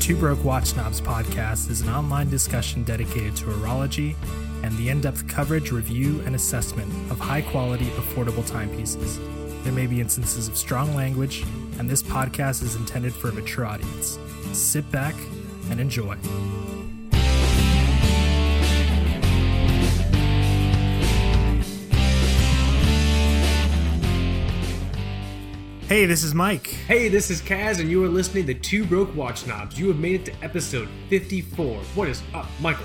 Two Broke Watch Snobs podcast is an online discussion dedicated to horology and the in depth coverage, review, and assessment of high quality, affordable timepieces. There may be instances of strong language, and this podcast is intended for a mature audience. Sit back and enjoy. Hey, this is Mike. Hey, this is Kaz, and you are listening to Two Broke Watch Snobs. You have made it to episode 54. What is up, Michael?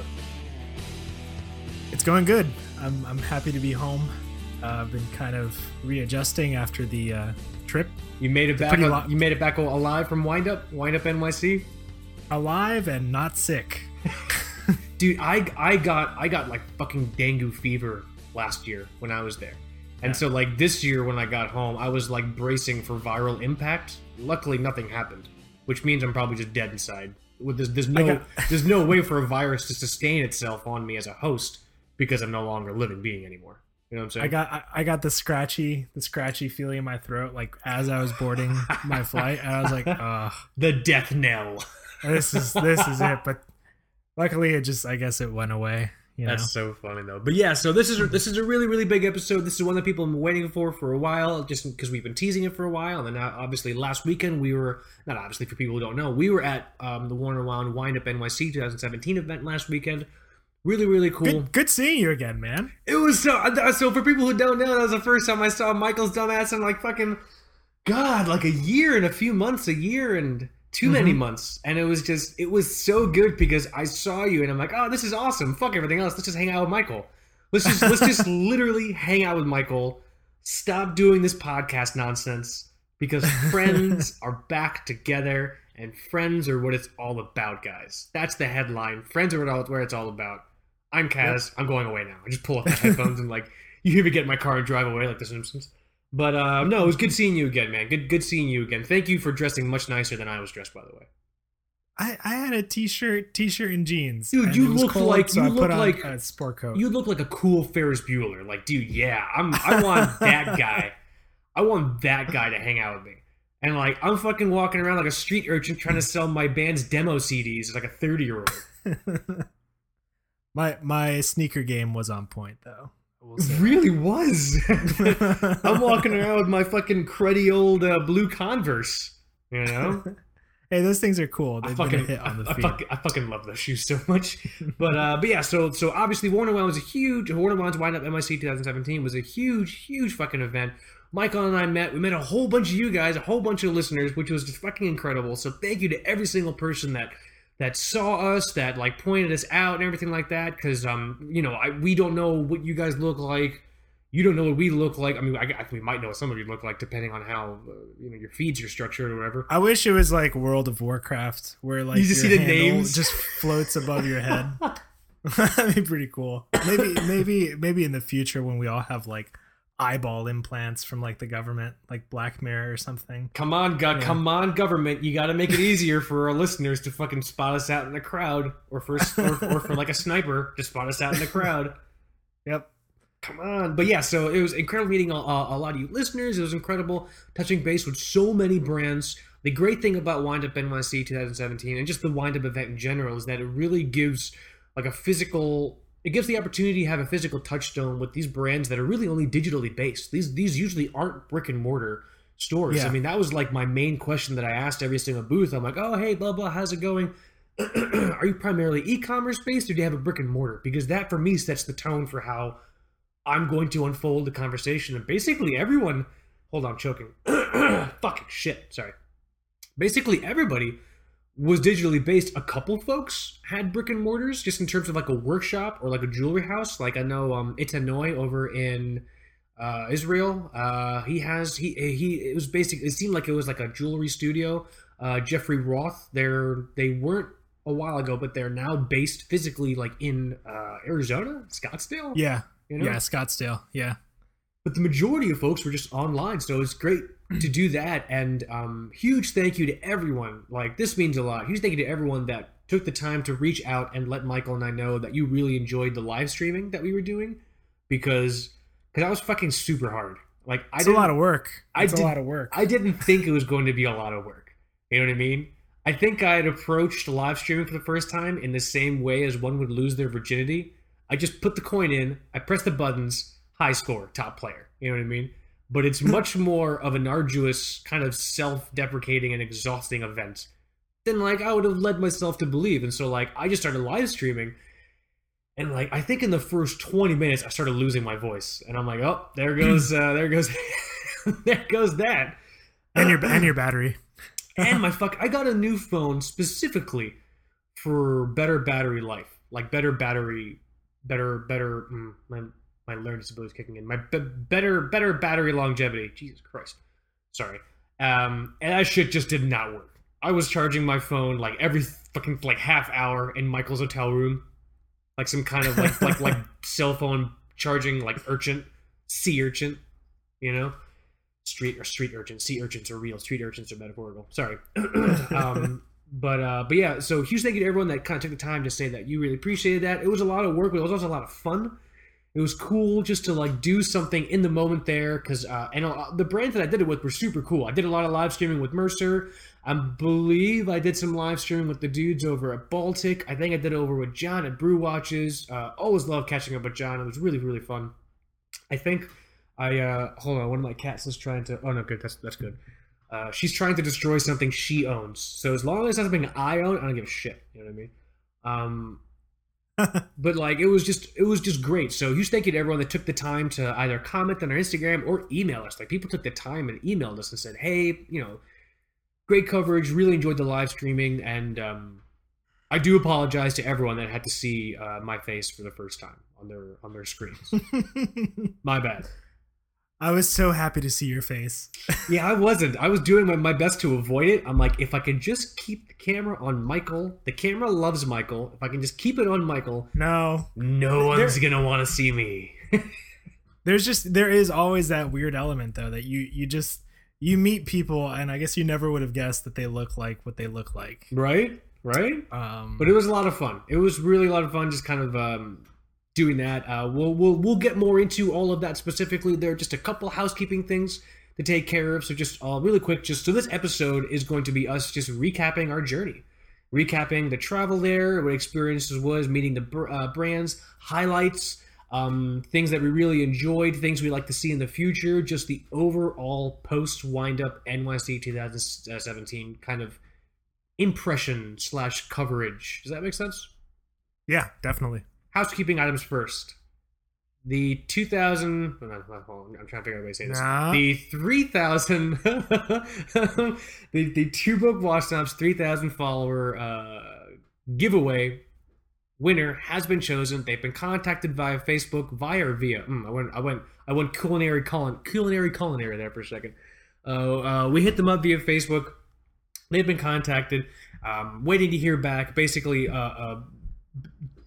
It's going good. I'm, I'm happy to be home. Uh, I've been kind of readjusting after the uh, trip. You made it back. lo- you made it back alive from Wind Up, Wind Up NYC. Alive and not sick. Dude, I I got I got like fucking dengue fever last year when I was there, and so like this year when I got home, I was like bracing for viral impact. Luckily, nothing happened, which means I'm probably just dead inside. With this, there's no there's no way for a virus to sustain itself on me as a host because I'm no longer a living being anymore. You know what I'm saying? I got I, I got the scratchy the scratchy feeling in my throat like as I was boarding my flight and I was like, uh the death knell. this is this is it. But luckily it just I guess it went away. You know? That's so funny though. But yeah, so this is this is a really really big episode. This is one that people have been waiting for for a while, just because we've been teasing it for a while. And then obviously last weekend we were not obviously for people who don't know, we were at um, the Worn & Wound Wind Up NYC 2017 event last weekend. Really really cool. good good seeing you again, man. It was so uh, so for people who don't know, that was the first time I saw Michael's dumbass in like fucking God, like a year and a few months, a year and too many mm-hmm. months. And it was just it was so good because I saw you and I'm like, oh, this is awesome. Fuck everything else. Let's just hang out with Michael. Let's just let's just literally hang out with Michael. Stop doing this podcast nonsense because friends are back together and friends are what it's all about, guys. That's the headline. Friends are what where it's all about. I'm Kaz. I'm going away now. I just pull up my headphones and like you hear me get in my car and drive away like The Simpsons. But uh, no, it was good seeing you again, man. Good good seeing you again. Thank you for dressing much nicer than I was dressed, by the way. I, I had a t-shirt, t-shirt and jeans. Dude, and you look cold, like- so you I look like- a sport coat. You look like a cool Ferris Bueller. Like, dude, yeah, I'm. I want that guy. I want that guy to hang out with me. And like, I'm fucking walking around like a street urchin trying to sell my band's demo CDs as like a 30 year old. my my sneaker game was on point though. I say. really was. I'm walking around with my fucking cruddy old uh, blue Converse. You know. hey, those things are cool. I They've a fucking, hit on the I, I, fucking, I fucking love those shoes so much. But uh, but yeah, so so obviously Worn & Wound was a huge Worn & Wound's Wind Up NYC 2017 was a huge huge fucking event. Michael and I met. We met a whole bunch of you guys, a whole bunch of listeners, which was just fucking incredible. So thank you to every single person that that saw us, that like pointed us out and everything like that. Because um, you know, I we don't know what you guys look like. You don't know what we look like. I mean, I, I think we might know what some of you look like depending on how uh, you know your feeds are structured or whatever. I wish it was like World of Warcraft, where like You just see the names? just floats above your head. That'd be pretty cool. Maybe, maybe, maybe in the future when we all have like eyeball implants from like the government, like Black Mirror or something. Come on, God, Yeah. come on, government! You got to make it easier for our listeners to fucking spot us out in the crowd, or for or, or for like a sniper to spot us out in the crowd. Yep. Come on, but yeah, so it was incredible meeting a, a, a lot of you listeners. It was incredible touching base with so many brands. The great thing about Wind Up NYC 2017 and just the Wind Up event in general is that it really gives like a physical. It gives the opportunity to have a physical touchstone with these brands that are really only digitally based. These these usually aren't brick and mortar stores. Yeah. I mean, that was like my main question that I asked every single booth. I'm like, oh hey, blah blah, how's it going? are you primarily e-commerce based or do you have a brick and mortar? Because that for me sets the tone for how I'm going to unfold the conversation. And basically everyone hold on, choking. Fucking shit. Sorry. Basically everybody was digitally based. A couple folks had brick and mortars, just in terms of like a workshop or like a jewelry house. Like I know um Itay Noy over in uh, Israel. Uh, he has he he. It was basically. It seemed like it was like a jewelry studio. Uh, Jeffrey Roth. They're they weren't a while ago, but they're now based physically like in uh, Arizona, Scottsdale. Yeah. you know? Yeah. Scottsdale. Yeah. but the majority of folks were just online so it's great to do that and um, huge thank you to everyone like this means a lot huge thank you to everyone that took the time to reach out and let michael and i know that you really enjoyed the live streaming that we were doing because because that was fucking super hard like i It's a didn't lot of work. I It's a lot of work. I didn't think it was going to be a lot of work. You know what I mean? I think I had approached live streaming for the first time in the same way as one would lose their virginity. I just put the coin in, I press the buttons, high score, top player. You know what I mean? But it's much more of an arduous, kind of self-deprecating and exhausting event than like I would have led myself to believe. And so like I just started live streaming and like I think in the first 20 minutes I started losing my voice. And I'm like, oh, there goes uh there goes there goes that. And your and your battery. and my fuck I got a new phone specifically for better battery life. Like better battery better better mm, my learned is kicking in. My b- better better battery longevity. Jesus Christ. Sorry. Um and that shit just did not work. I was charging my phone like every fucking like half hour in Michael's hotel room, like some kind of like like like cell phone charging like urchin, sea urchin, you know, street or street urchin. Sea urchins are real. Street urchins are metaphorical. Sorry. um, but uh, but yeah. So huge thank you to everyone that kind of took the time to say that you really appreciated that. It was a lot of work, but it was also a lot of fun. It was cool just to like do something in the moment there because uh, and uh, the brands that I did it with were super cool. I did a lot of live streaming with Mercer. I believe I did some live streaming with the dudes over at Baltic. I think I did it over with John at Brew Watches. Uh, always love catching up with John. It was really really fun. I think I uh, hold on. One of my cats is trying to. Oh no, good. That's that's good. Uh, she's trying to destroy something she owns. So as long as it's something I own, I don't give a shit. You know what I mean? Um, but like it was just it was just great. So huge thank you to everyone that took the time to either comment on our Instagram or email us. Like people took the time and emailed us and said, "Hey, you know, great coverage. Really enjoyed the live streaming." And um, I do apologize to everyone that had to see uh, my face for the first time on their on their screens. my bad. I was so happy to see your face. yeah, I wasn't. I was doing my, my best to avoid it. I'm like, if I can just keep the camera on Michael, the camera loves Michael. If I can just keep it on Michael, no, no one's there, gonna want to see me. there's just there is always that weird element though that you you just you meet people and I guess you never would have guessed that they look like what they look like. Right, right. Um, but it was a lot of fun. It was really a lot of fun, just kind of um, doing that. Uh, we'll we'll we'll get more into all of that specifically. There are just a couple housekeeping things to take care of. So just uh, really quick, just so this episode is going to be us just recapping our journey, recapping the travel there, what experiences was, meeting the uh, brands, highlights. Um, things that we really enjoyed, things we like to see in the future, just the overall post wind up NYC 2017 kind of impression slash coverage. Does that make sense? Yeah, definitely housekeeping items first. The 2000, I'm trying to figure out a way to say this. Nah. The 3000, the, the two broke watch snobs 3000 follower uh, giveaway winner has been chosen. They've been contacted via Facebook, via or via. Mm, I went, I went, I went culinary, culin, culinary, culinary there for a second. Uh, uh, we hit them up via Facebook. They've been contacted. Um, waiting to hear back. Basically, uh, uh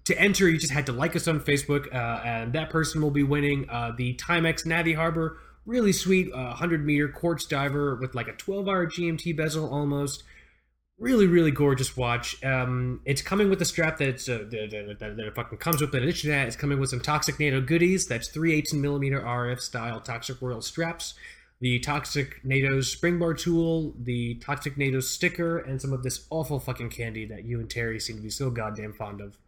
to enter, you just had to like us on Facebook, uh, and that person will be winning uh, the Timex Navy Harbor. Really sweet, uh, 100 meter quartz diver with like a 12 hour GMT bezel almost. Really, really gorgeous watch. Um, it's coming with a strap that's uh, that, that, that, fucking comes with an addition to that. It's coming with some Toxic NATO goodies. That's 3 18 millimeter RF style Toxic Royal straps the Toxic NATO spring bar tool, the Toxic NATO sticker, and some of this awful fucking candy that you and Terry seem to be so goddamn fond of.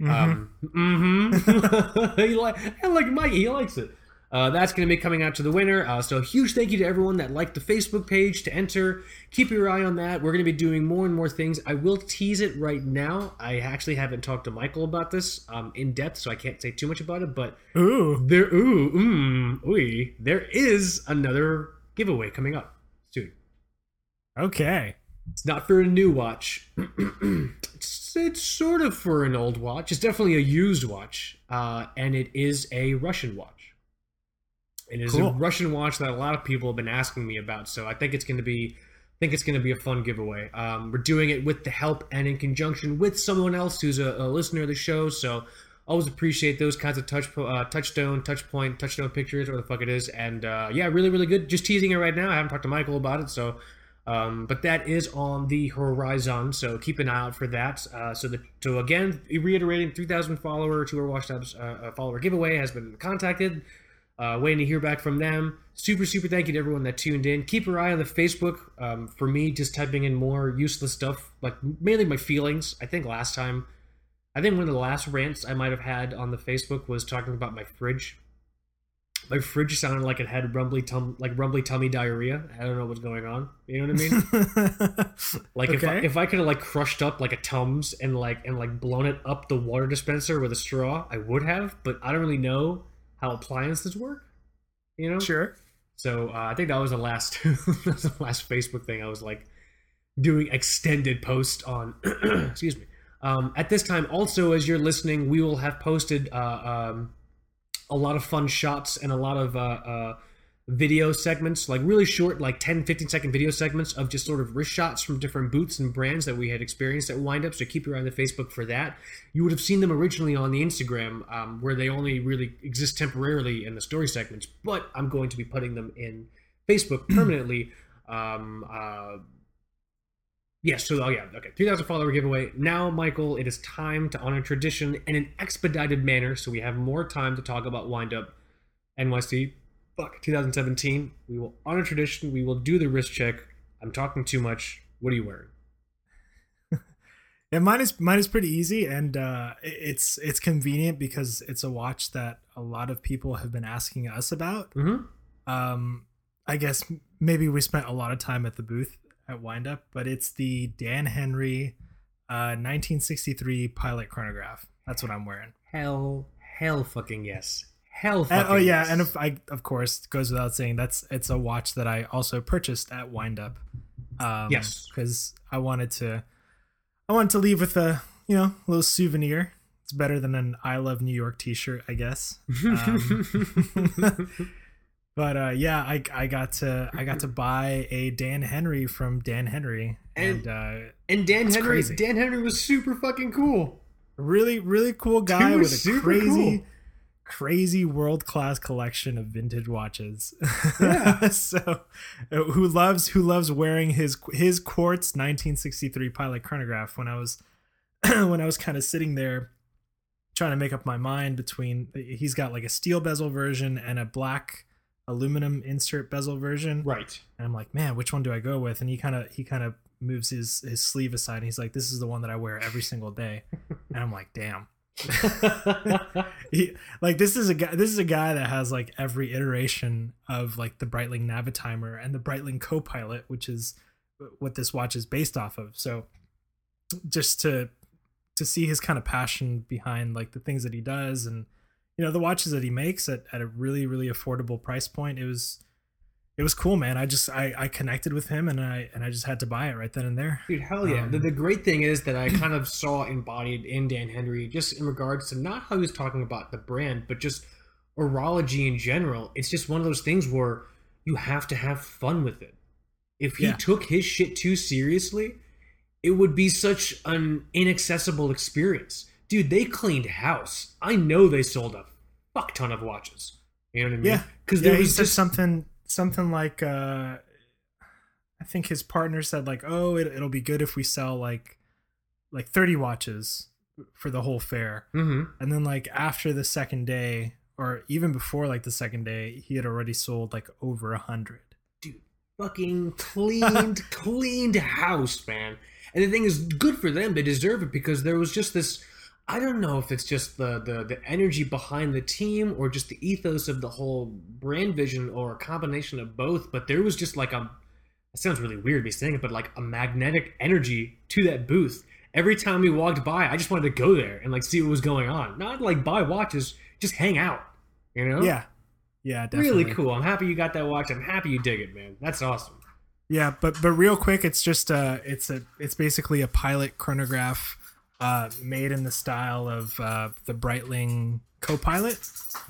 Mm-hmm. Um, mm-hmm. he like, and like Mike, he likes it. Uh, that's going to be coming out to the winner. Uh, so, huge thank you to everyone that liked the Facebook page to enter. Keep your eye on that. We're going to be doing more and more things. I will tease it right now. I actually haven't talked to Michael about this um, in depth, so I can't say too much about it. But ooh, there, ooh, mm, ooh, there is another giveaway coming up soon. Okay. It's not for a new watch. it's, sort of for an old watch. It's definitely a used watch, uh, and it is a Russian watch. It is cool. a Russian watch that a lot of people have been asking me about. So I think it's going to be, I think it's going to be a fun giveaway. Um, we're doing it with the help and in conjunction with someone else who's a, a listener of the show. So always appreciate those kinds of touch uh, touchstone, touch point, touchstone pictures, or the fuck it is. And uh, yeah, really, really good. Just teasing it right now. I haven't talked to Michael about it, so um, but that is on the horizon, so keep an eye out for that. Uh, so, the, so again, reiterating, 3,000 follower to our Watchtabs uh, follower giveaway has been contacted. Uh, waiting to hear back from them. Super, super thank you to everyone that tuned in. Keep your eye on the Facebook. Um, for me, just typing in more useless stuff, like mainly my feelings. I think last time, I think one of the last rants I might have had on the Facebook was talking about my fridge. My fridge sounded like it had rumbly tum like rumbly tummy diarrhea. I don't know what's going on. You know what I mean? Like if I, if I could have like crushed up like a Tums and like and like blown it up the water dispenser with a straw, I would have. But I don't really know how appliances work. You know. sure. So uh, I think that was the last that was the last Facebook thing. I was like doing extended post on. excuse me. Um, at this time, also as you're listening, we will have posted uh, um, a lot of fun shots and a lot of uh, uh, video segments, like really short, like 10, 15 second video segments of just sort of wrist shots from different boots and brands that we had experienced at Wind Up. So keep your eye on the Facebook for that. You would have seen them originally on the Instagram, um, where they only really exist temporarily in the story segments, but I'm going to be putting them in Facebook permanently. um, uh, Yes, so oh yeah, okay. 3,000 follower giveaway. Now, Michael, it is time to honor tradition in an expedited manner so we have more time to talk about Wind Up NYC. Fuck, 2017. We will honor tradition. We will do the wrist check. I'm talking too much. What are you wearing? Yeah, mine is mine is pretty easy, and uh, it's it's convenient because it's a watch that a lot of people have been asking us about. Mm-hmm. Um, I guess maybe we spent a lot of time at the booth at Windup, but it's the Dan Henry uh, 1963 Pilot chronograph. That's what I'm wearing. Hell, hell fucking yes. Hell And, oh yeah, yes. and if I of course goes without saying that's it's a watch that I also purchased at Windup. Um, Yes. because I wanted to, I wanted to leave with a you know little souvenir. It's better than an I love New York T-shirt, I guess. Um, but uh, yeah, I I got to I got to buy a Dan Henry from Dan Henry, and, And- uh, and Dan Henry, crazy. Dan Henry was super fucking cool. really really cool guy with a crazy cool. crazy world class collection of vintage watches Yeah. so uh, who loves who loves wearing his his quartz 1963 pilot chronograph when i was when i was kind of sitting there trying to make up my mind between he's got like a steel bezel version and a black aluminum insert bezel version Right. and I'm like, man, which one do I go with? And he kind of he kind of moves his his sleeve aside. And he's like, this is the one that I wear every single day. And I'm like, damn. he, like this is a guy. This is a guy that has like every iteration of like the Breitling Navitimer and the Breitling Copilot, which is what this watch is based off of. So just to to see his kind of passion behind like the things that he does and you know the watches that he makes at, at a really really affordable price point it was it was cool man i just i i connected with him and i and i just had to buy it right then and there Dude, hell yeah. Um, the, the great thing is that I kind of saw embodied in Dan Henry, just in regards to not how he was talking about the brand, but just horology in general. It's just one of those things where you have to have fun with it. If he Yeah. took his shit too seriously, it would be such an inaccessible experience. Dude, they cleaned house. I know they sold a fuck ton of watches. You know what I mean? yeah Because yeah there he was just something something like uh i think his partner said like oh it, it'll be good if we sell like like 30 watches for the whole fair Mhm. and then like after the second day or even before like the second day he had already sold like over a hundred Dude, fucking cleaned cleaned house man and the thing is good for them they deserve it because there was just this i don't know if it's just the the, the energy behind the team or just the ethos of the whole brand vision or a combination of both but there was just like a it sounds really weird me saying it but like a magnetic energy to that booth. Every time we walked by i just wanted to go there and like see what was going on. Not like buy watches just hang out you know? Yeah. Yeah definitely. really cool. I'm happy you got that watch. I'm happy you dig it man. That's awesome. Yeah, but but real quick, it's just uh it's a it's basically a pilot chronograph uh made in the style of uh the Breitling Copilot.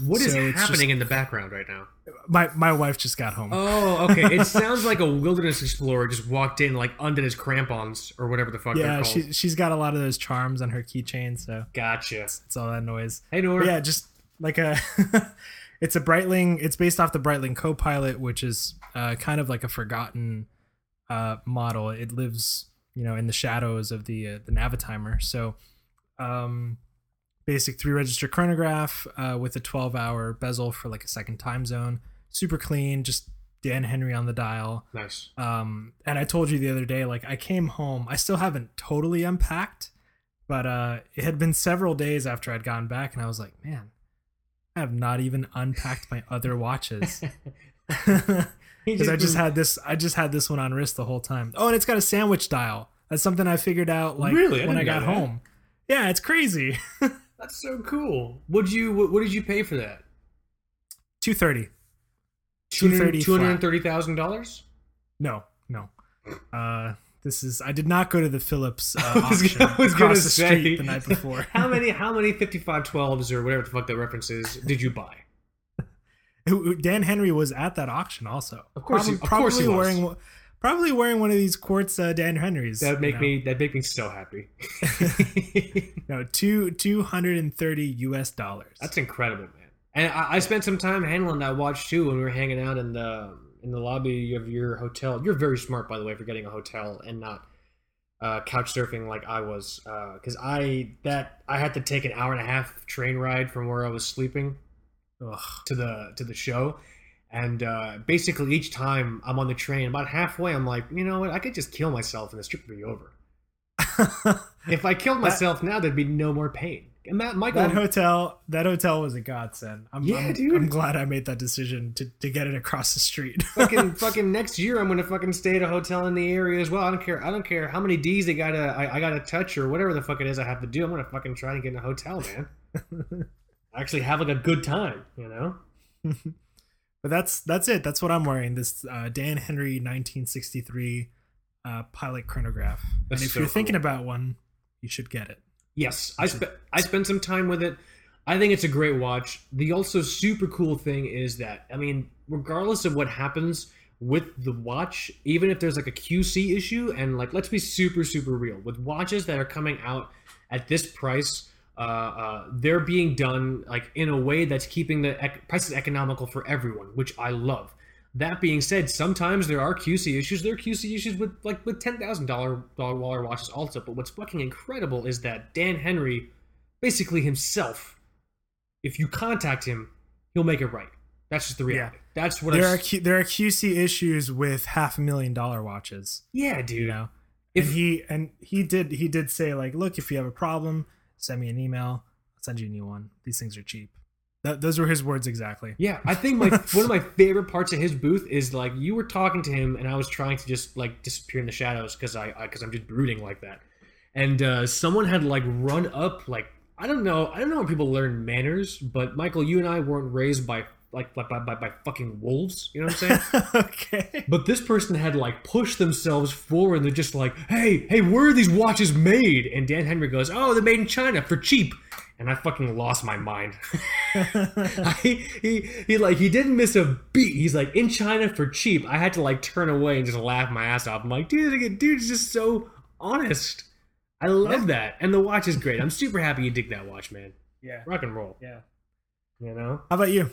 What is So it's happening in the background right now? My my wife just got home. Oh, okay. It sounds like a wilderness explorer just walked in, like undid his crampons or whatever the fuck they're yeah, called. she she's got a lot of those charms on her keychain, so Gotcha. it's all that noise. Hey, Nora. Yeah, just like a it's a Breitling. It's based off the Breitling Copilot, which is uh, kind of like a forgotten uh, model. It lives, you know, in the shadows of the uh, the Navitimer. So, um, basic three register chronograph uh, with a 12 hour bezel for like a second time zone. Super clean, just Dan Henry on the dial. Nice. Um, and I told you the other day, like I came home, I still haven't totally unpacked, but uh, it had been several days after I'd gotten back, and I was like, man, I have not even unpacked my other watches. Because I just had this, I just had this one on wrist the whole time. Oh, and it's got a sandwich dial. That's something I figured out like Really? When I got home. Yeah, it's crazy. That's so cool. Would you? What, what did you pay for that? Two thirty. Two 230 flat. hundred thirty thousand dollars. No, no. Uh, this is. I did not go to the Phillips uh, I was auction I was across the say, street the night before. How many? How many fifty-five twelves or whatever the fuck that reference is did you buy? Dan Henry was at that auction also. Of course he- probably, of course he probably was. wearing probably wearing one of these quartz uh, Dan Henrys. That would make you know. me. That make me so happy. no two two hundred and thirty U.S. dollars. That's incredible, man. And I, I spent some time handling that watch too when we were hanging out in the in the lobby of your hotel. You're very smart, by the way, for getting a hotel and not uh, couch surfing like I was. Because I that I had to take an hour and a half train ride from where I was sleeping Ugh. to the to the show. And uh, basically, each time I'm on the train, about halfway, I'm like, you know what? I could just kill myself, and this trip would be over. If I killed myself now, there'd be no more pain. And Matt, Michael, that hotel, that hotel was a godsend. I'm, Yeah, I'm, dude. I'm glad I made that decision to, to get it across the street. fucking fucking next year I'm gonna fucking stay at a hotel in the area as well. I don't care. I don't care how many D's they gotta I, I gotta touch or whatever the fuck it is I have to do. I'm gonna fucking try and get in a hotel, man. Actually have like a good time, you know? but that's that's it. That's what I'm wearing. This uh, Dan Henry 1963 uh, pilot chronograph. That's and if so you're thinking cool. about one, you should get it. Yes, I spent I spent some time with it. I think it's a great watch. The also super cool thing is that I mean, regardless of what happens with the watch, even if there's like a QC issue, and like let's be super super real with watches that are coming out at this price. Uh, uh, they're being done like in a way that's keeping the ec- prices economical for everyone, which I love. That being said, sometimes there are QC issues. There are QC issues with like with ten thousand dollar dollar watches also. But what's fucking incredible is that Dan Henry, basically himself, if you contact him, he'll make it right. That's just the reality. That's what There I. are Q, there are QC issues with half a million dollar watches. yeah, dude. You know, If- and he and he did he did say like, look, if you have a problem, send me an email. I'll send you a new one. These things are cheap. That, those were his words exactly. Yeah, I think my one of my favorite parts of his booth is like you were talking to him, and I was trying to just like disappear in the shadows because I because I'm just brooding like that, and uh, someone had like run up like I don't know I don't know where people learn manners, but Michael, you and I weren't raised by like by by, by, by fucking wolves, you know what I'm saying? okay. But this person had like pushed themselves forward and they're just like, hey, hey, where are these watches made? And Dan Henry goes, oh, they're made in China for cheap. And I fucking lost my mind. I, he, he like he didn't miss a beat. He's like in China for cheap. I had to like turn away and just laugh my ass off. I'm like, dude, dude's just so honest. I love that, and the watch is great. I'm super happy you dig that watch, man. Yeah. Rock and roll, Yeah. you know. How about you?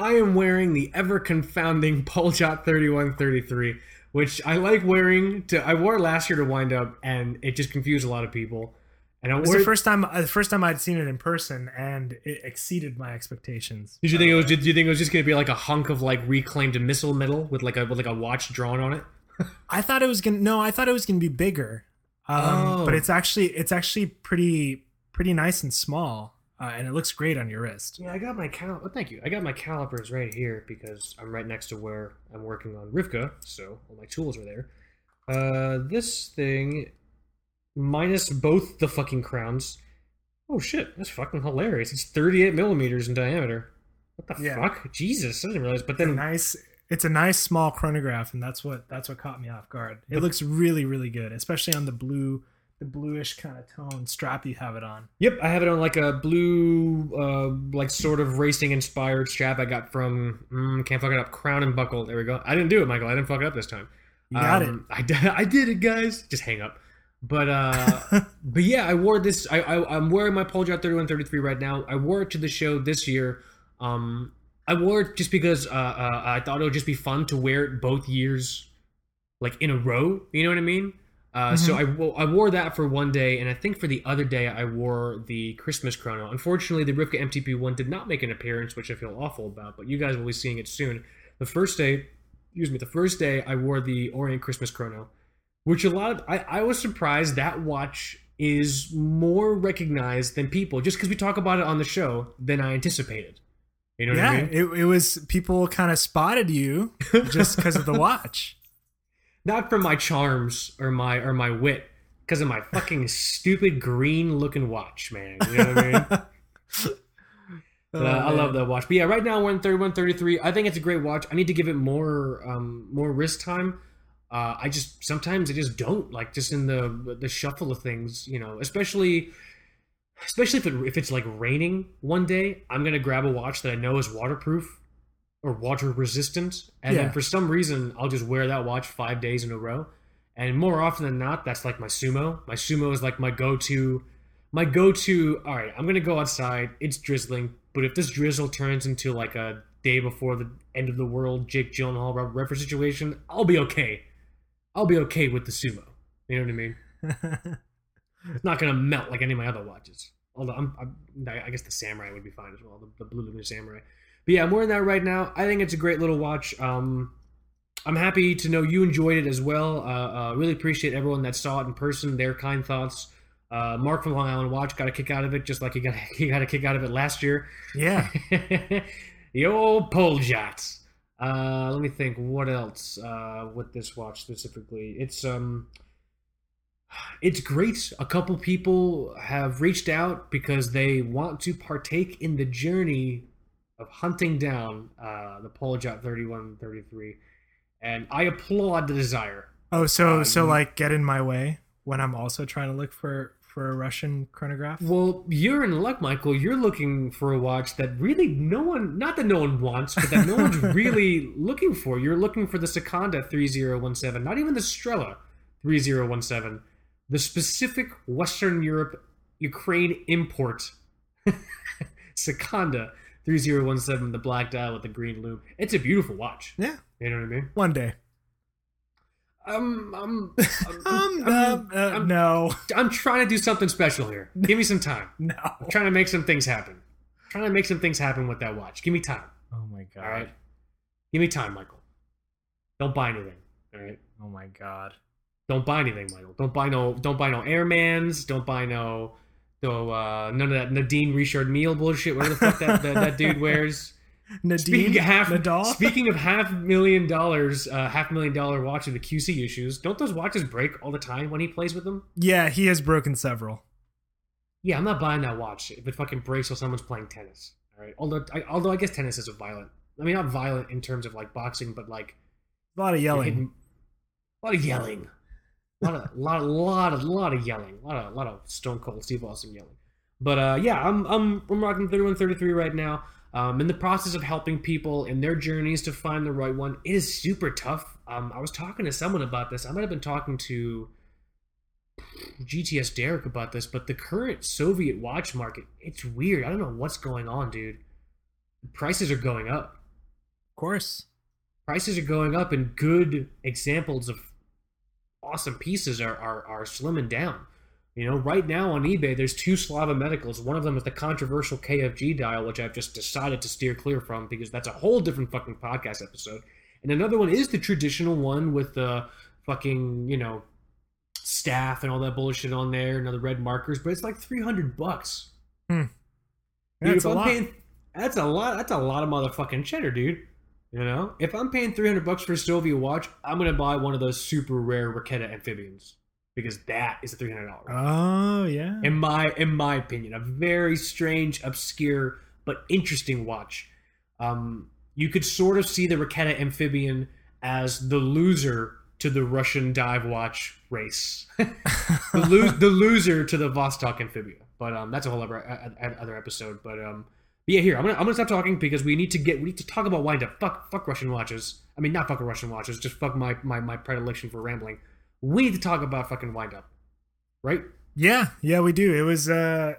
I am wearing the ever confounding Poljot 3133, which I like wearing to I wore it last year to wind up and it just confused a lot of people. And I It was wore the first time uh, the first time I'd seen it in person, and it exceeded my expectations. Did you think it was did you think it was just going to be like a hunk of like reclaimed missile metal with like a with like a watch drawn on it? I thought it was gonna no, I thought it was gonna be bigger. Um, Oh. but it's actually it's actually pretty pretty nice and small, uh, and it looks great on your wrist. Yeah, I got my cal. Oh, thank you. I got my calipers right here because I'm right next to where I'm working on Rivka, so all my tools are there. Uh, this thing, minus both the fucking crowns. Oh shit, that's fucking hilarious. It's 38 millimeters in diameter. What the Yeah. fuck? Jesus, I didn't realize. But It's then, nice it's a nice small chronograph, and that's what that's what caught me off guard. It looks really really good, especially on the blue the bluish kind of tone strap you have it on. yep, I have it on like a blue, uh, like sort of racing inspired strap I got from mm, can't fuck it up. Crown and Buckle. There we go. I didn't do it, Michael. I didn't fuck it up this time. You got Um, I did, I did it, guys. Just hang up. But uh, but yeah, I wore this. I, I I'm wearing my Poljot 3133 right now. I wore it to the show this year. Um, I wore it just because uh, uh, I thought it would just be fun to wear it both years, like in a row. You know what I mean? Uh, So I, wo- I wore that for one day, and I think for the other day I wore the Christmas chrono. Unfortunately, the Rivka MTP one did not make an appearance, which I feel awful about. But you guys will be seeing it soon. The first day, excuse me, the first day I wore the Orient Christmas chrono, which a lot of I, I was surprised that watch is more recognized than people just because we talk about it on the show than I anticipated. You know what yeah, I mean? Yeah, it, it was people kind of spotted you just because of the watch. Not for my charms or my or my wit because of my fucking stupid green looking watch man. You know what i mean? But, uh, i love that watch. But yeah right now we're in 31 33 i think it's a great watch. I need to give it more um more wrist time. Uh i just sometimes i just don't like just in the the shuffle of things you know especially especially if, it, if it's like raining one day i'm gonna grab a watch that i know is waterproof or water resistant and Yeah. then for some reason i'll just wear that watch five days in a row and more often than not that's like my sumo my sumo is like my go-to my go-to all right i'm gonna go outside it's drizzling but if this drizzle turns into like a day before the end of the world jake gyllenhaal Robert Redford situation i'll be okay i'll be okay with the sumo you know what i mean it's not gonna melt like any of my other watches. Although I'm, I'm I guess the samurai would be fine as well. The, the blue lunar samurai. But yeah, I'm wearing that right now. I think it's a great little watch. Um, I'm happy to know you enjoyed it as well. Uh, uh, really appreciate everyone that saw it in person. Their kind thoughts. Uh, Mark from Long Island Watch got a kick out of it, just like he got he got a kick out of it last year. yeah. the old pole shots. Uh, let me think. What else uh, with this watch specifically? It's um, it's great. A couple people have reached out because they want to partake in the journey of hunting down uh, the Poljot 3133, and I applaud the desire. Oh, so Uh, so like get in my way when I'm also trying to look for for a Russian chronograph. Well, you're in luck, Michael. You're looking for a watch that really no one, not that no one wants, but that no one's really looking for. You're looking for the Sekonda 3017, not even the Strela 3017, the specific Western Europe Ukraine import Sekonda 3017, the black dial with the green loop. It's a beautiful watch. Yeah, You know what I mean? one day. I'm, I'm, I'm, Um, I'm, uh, uh, I'm- no, I'm trying to do something special here. Give me some time. no. I'm trying to make some things happen. trying to make some things happen with that watch. Give me time. Oh my god. All right. Give me time, Michael. Don't buy anything. All right. Oh my god. Don't buy anything, Michael. Don't buy no. Don't buy no Airmans. Don't buy no. No. Uh, none of that Nadine Richard Mille bullshit. Whatever the fuck that, that that dude wears. Nadine Speaking of half. Nadal. Speaking of half million dollars, uh, half million dollar watch with the QC issues. Don't those watches break all the time when he plays with them? yeah, he has broken several. Yeah, I'm not buying that watch if it fucking breaks while someone's playing tennis. All right. Although, I, although I guess tennis is a violent. I mean, not violent in terms of like boxing, but like A lot of yelling. hitting- a lot of yelling, lot of, lot, lot of, lot of yelling, a lot of, lot of Stone Cold Steve Austin yelling. But uh, yeah, I'm, I'm, I'm rocking 3133 right now. Um, in the process of helping people in their journeys to find the right one, it is super tough. Um, I was talking to someone about this. I might have been talking to GTS Derek about this, but the current Soviet watch market, it's weird. I don't know what's going on, dude. Prices are going up. Of course. Prices are going up, and good examples of awesome pieces are, are, are slimming down. You know, right now on eBay, there's two Slava Medicals. One of them is the controversial KFG dial, which I've just decided to steer clear from because that's a whole different fucking podcast episode. And another one is the traditional one with the fucking, you know, staff and all that bullshit on there and the red markers, but it's like 300 bucks. Yeah, Dude, if a lot. paying, that's a lot. That's a lot of motherfucking cheddar, dude. You know, if I'm paying 300 bucks for a Soviet watch, I'm gonna buy one of those super rare Raketa amphibians because that is a 300 dollar. Oh yeah. in my in my opinion, a very strange, obscure but interesting watch. Um, you could sort of see the Raketa amphibian as the loser to the Russian dive watch race, the, lo- the loser to the Vostok amphibia. But um, that's a whole other a- other episode. But um, but yeah, here I'm gonna I'm gonna stop talking because we need to get we need to talk about wind up. Fuck fuck Russian watches. I mean not fuck Russian watches. Just fuck my my my predilection for rambling. We need to talk about fucking wind up, right? Yeah, yeah, we do. It was uh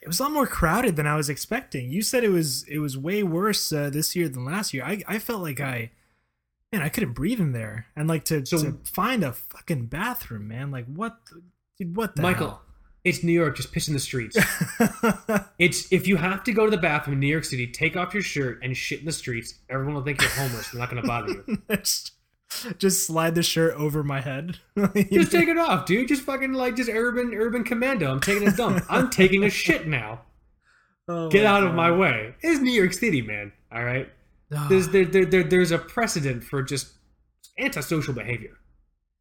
it was a lot more crowded than I was expecting. You said it was it was way worse uh, this year than last year. I I felt like I Man, I couldn't breathe in there, and like to, So- to find a fucking bathroom, man. Like what, dude? What the Michael, it's New York. Just piss in the streets. it's if you have to go to the bathroom in New York City, take off your shirt and shit in the streets. Everyone will think you're homeless. They're not going to bother you. just, just slide the shirt over my head. Just take it off, dude. Just fucking like just urban urban commando. I'm taking a dump. I'm taking a shit now. Oh Get out of my way. It's New York City, man. All right. There's there, there, there there's a precedent for just antisocial behavior.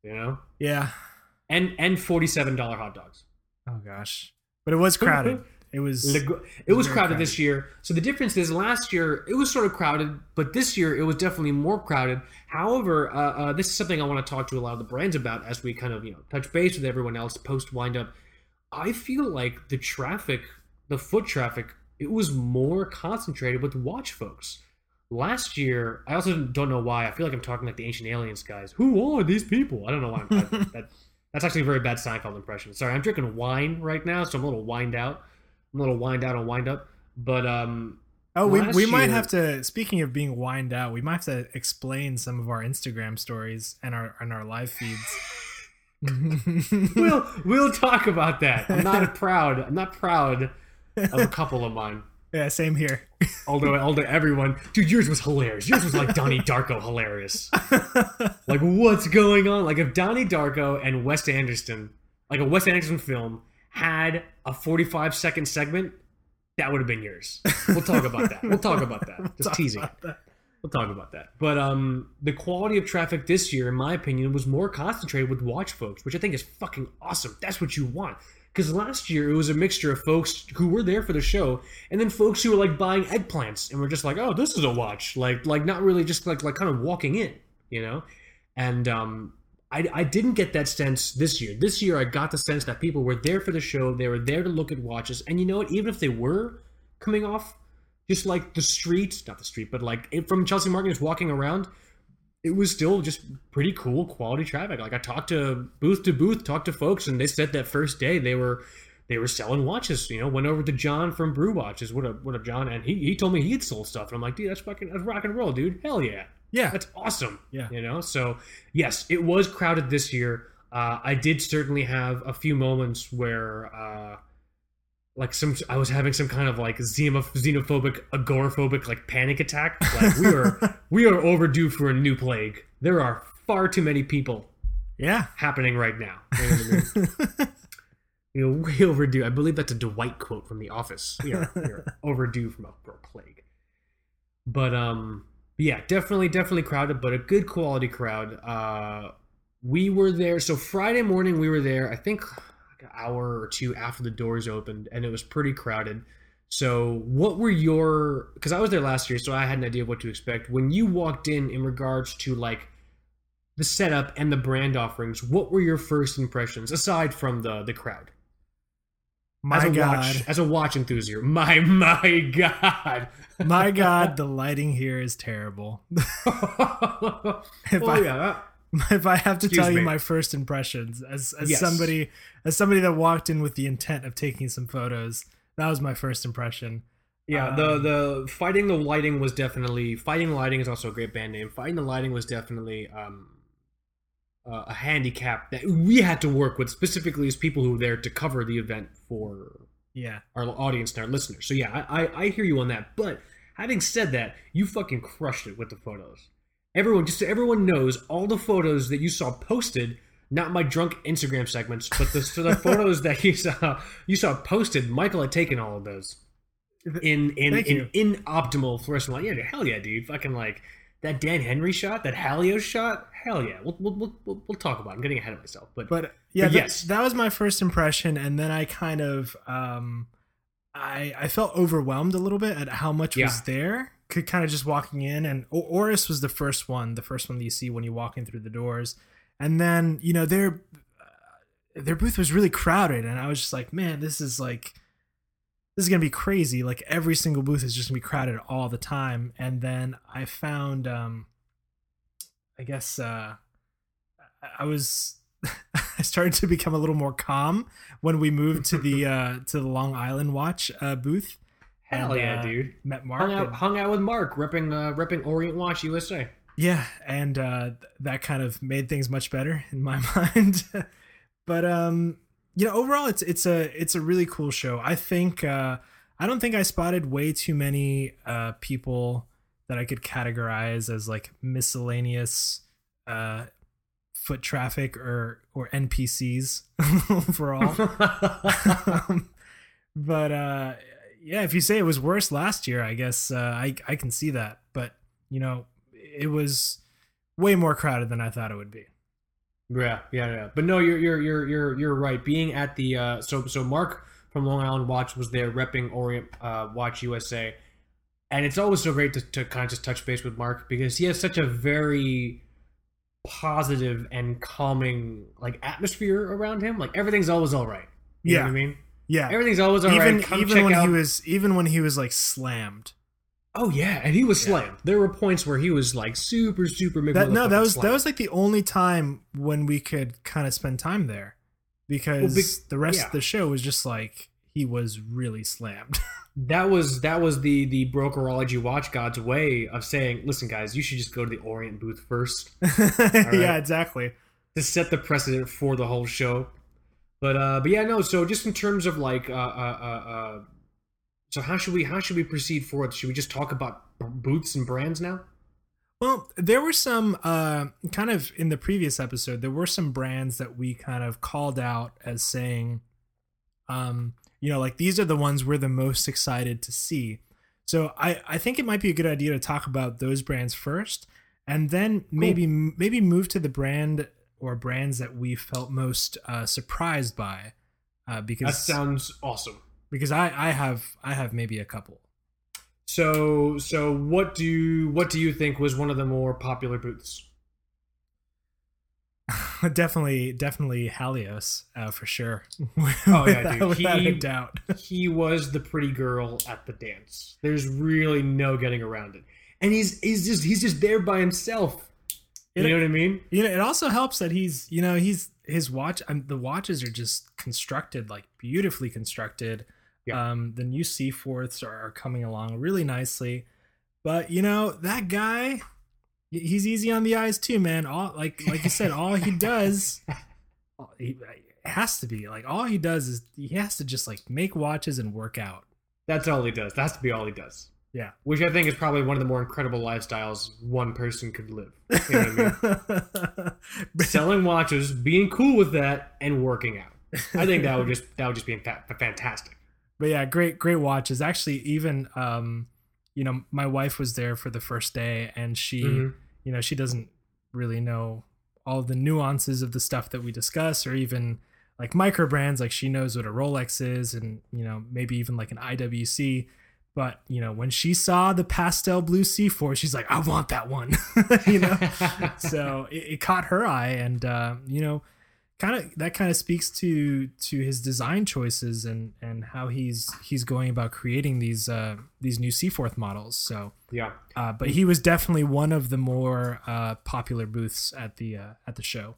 You know, yeah. and and forty seven dollar hot dogs. Oh gosh, but it was crowded. It was. Le- It was crowded crowded. this year. So the difference is last year it was sort of crowded, but this year it was definitely more crowded. However, uh, uh, this is something I want to talk to a lot of the brands about as we kind of you know touch base with everyone else post wind up. I feel like the traffic, the foot traffic, it was more concentrated with watch folks. Last year, I also don't know why. I feel like I'm talking like the ancient aliens guys. Who are these people? I don't know why. I'm, I, that, that's actually a very bad Seinfeld impression. Sorry, I'm drinking wine right now, so I'm a little wined out. I'm a little wind out and wind up. But um, oh, we, we might year- have to. Speaking of being wind out, we might have to explain some of our Instagram stories and our and our live feeds. we'll we'll talk about that. I'm not proud. I'm not proud of a couple of mine. Yeah, same here. Although although everyone, dude, yours was hilarious. Yours was like Donnie Darko hilarious. Like what's going on? Like if Donnie Darko and Wes Anderson, like a Wes Anderson film, had a 45 second segment, that would have been yours. We'll talk about that. We'll talk about that. Just Talk teasing. that. We'll talk about that. But um, the quality of traffic this year, in my opinion, was more concentrated with watch folks, which I think is fucking awesome. That's what you want. Because last year it was a mixture of folks who were there for the show, and then folks who were like buying eggplants and were just like, "Oh, this is a watch," like like not really just like like kind of walking in, you know. And um, I I didn't get that sense this year. This year I got the sense that people were there for the show. They were there to look at watches, and you know what? Even if they were coming off just like the street, not the street, but like from Chelsea Market, just walking around, it was still just pretty cool quality traffic. Like I talked to booth to booth, talked to folks, and they said that first day they were they were selling watches. You know, went over to John from Brew Watches. What up, what up, John? And he, he told me he had sold stuff, and I'm like, dude, that's fucking that's rock and roll, dude. Hell yeah, Yeah, that's awesome. Yeah. you know. So yes, it was crowded this year. Uh, I did certainly have a few moments where. Uh, like some I was having some kind of like xenophobic agoraphobic like panic attack. Like we are we are overdue for a new plague. There are far too many people yeah. happening right now. You know, what I mean? You know, way overdue. I believe that's a dwight quote from the office. We are, we are overdue from a, for a plague. But um yeah definitely definitely crowded but a good quality crowd. Uh we were there. So friday morning we were there. I think like an hour or two after the doors opened and it was pretty crowded. So what were your because i was there last year so i had an idea of what to expect. When you walked in in regards to like the setup and the brand offerings what were your first impressions aside from the the crowd? My as a God, watch as a watch enthusiast. My my god. My God, the lighting here is terrible. oh I- yeah if I have to Excuse tell you my first impressions as as Yes. somebody as somebody that walked in with the intent of taking some photos, that was my first impression. Yeah, the Um, the fighting the lighting was definitely fighting the lighting is also a great band name. Fighting the lighting was definitely um, uh, a handicap that we had to work with specifically as people who were there to cover the event for Yeah. our audience and our listeners. So yeah, I, I I hear you on that. But having said that, you fucking crushed it with the photos. Everyone, just so everyone knows, all the photos that you saw posted, not my drunk Instagram segments, but the so the photos that you saw you saw posted, Michael had taken all of those in in Thank in, in optimal fluorescent light. Yeah, hell yeah, dude. Fucking like that Dan Henry shot, that Halios shot. Hell yeah. We'll we'll, we'll, we'll, talk about. it. I'm getting ahead of myself, but But yeah, But that- yes. that, was my first impression, and then I kind of um, I I felt overwhelmed a little bit at how much Yeah. was there. Could kind of just walking in, and O- Oris was the first one, the first one that you see when you walk in through the doors, and then you know their uh, their booth was really crowded, and I was just like, man, this is like this is gonna be crazy. Like every single booth is just gonna be crowded all the time, and then I found um, I guess uh, I- I was I started to become a little more calm when we moved to the uh to the Long Island Watch uh booth. Hell And, yeah, uh, dude. Met Mark. Hung out, and- hung out with Mark, repping uh, repping Orient Watch USA. Yeah, and uh, that kind of made things much better in my mind. but um, you know, overall, it's it's a it's a really cool show. I think uh, I don't think I spotted way too many uh, people that I could categorize as like miscellaneous uh, foot traffic or or NPCs overall. um, but uh, yeah, if you say it was worse last year, I guess uh, I I can see that. But you know, it was way more crowded than I thought it would be. Yeah, yeah, yeah. But no, you're you're you're you're you're right. Being at the uh, so so Mark from Long Island Watch was there repping Orient uh, Watch USA, and it's always so great to, to kind of just touch base with Mark because he has such a very positive and calming like atmosphere around him. Like everything's always all right. You know Yeah. what I mean? Yeah, Everything's always all right. even Come even when out. he was even when he was like slammed. oh yeah, and he was Yeah. slammed. There were points where he was like super super. That no, that was that was like the only time when we could kind of spend time there, because Well, big- the rest yeah. of the show was just like he was really slammed. that was that was the the brokerology watch god's way of saying listen guys you should just go to the orient booth first Yeah, exactly. to set the precedent for the whole show but uh but yeah no so just in terms of like uh uh uh, uh so how should we how should we proceed forward should we just talk about boots and brands now Well, there were some uh, kind of in the previous episode. There were some brands that we kind of called out as saying, um, you know, like these are the ones we're the most excited to see. So I I think it might be a good idea to talk about those brands first, and then maybe maybe move to the brand or brands that we felt most uh, surprised by, uh, that sounds awesome because I I have I have maybe a couple. so so what do what do you think was one of the more popular booths definitely definitely Halios uh, for sure. Oh, yeah, dude. without He- a doubt. he was the pretty girl at the dance. There's really no getting around it. And he's he's just he's just there by himself. You know what I mean? You know, it also helps that he's, you know, he's his watch. Um, the watches are just constructed like beautifully constructed. Yeah. Um, the new Seaforths are, are coming along really nicely, but you know that guy, he's easy on the eyes too, man. All like like you said, all he does, he has to be like all he does is he has to just like make watches and work out. That's all he does. That has to be all he does. Yeah. Which I think is probably one of the more incredible lifestyles one person could live. You know I mean? Selling watches, being cool with that, and working out. I think that would just that would just be fantastic. but yeah great great watches actually even um you know my wife was there for the first day and she Mhm. you know she doesn't really know all the nuances of the stuff that we discuss or even like micro brands like she knows what a rolex is and you know maybe even like an iwc but you know when she saw the pastel blue Seaforth she's like i want that one. You know? So it, it caught her eye and uh, you know kind of that kind of speaks to to his design choices and and how he's he's going about creating these uh these new Seaforth models. So yeah. uh but he was definitely one of the more uh popular booths at the uh at the show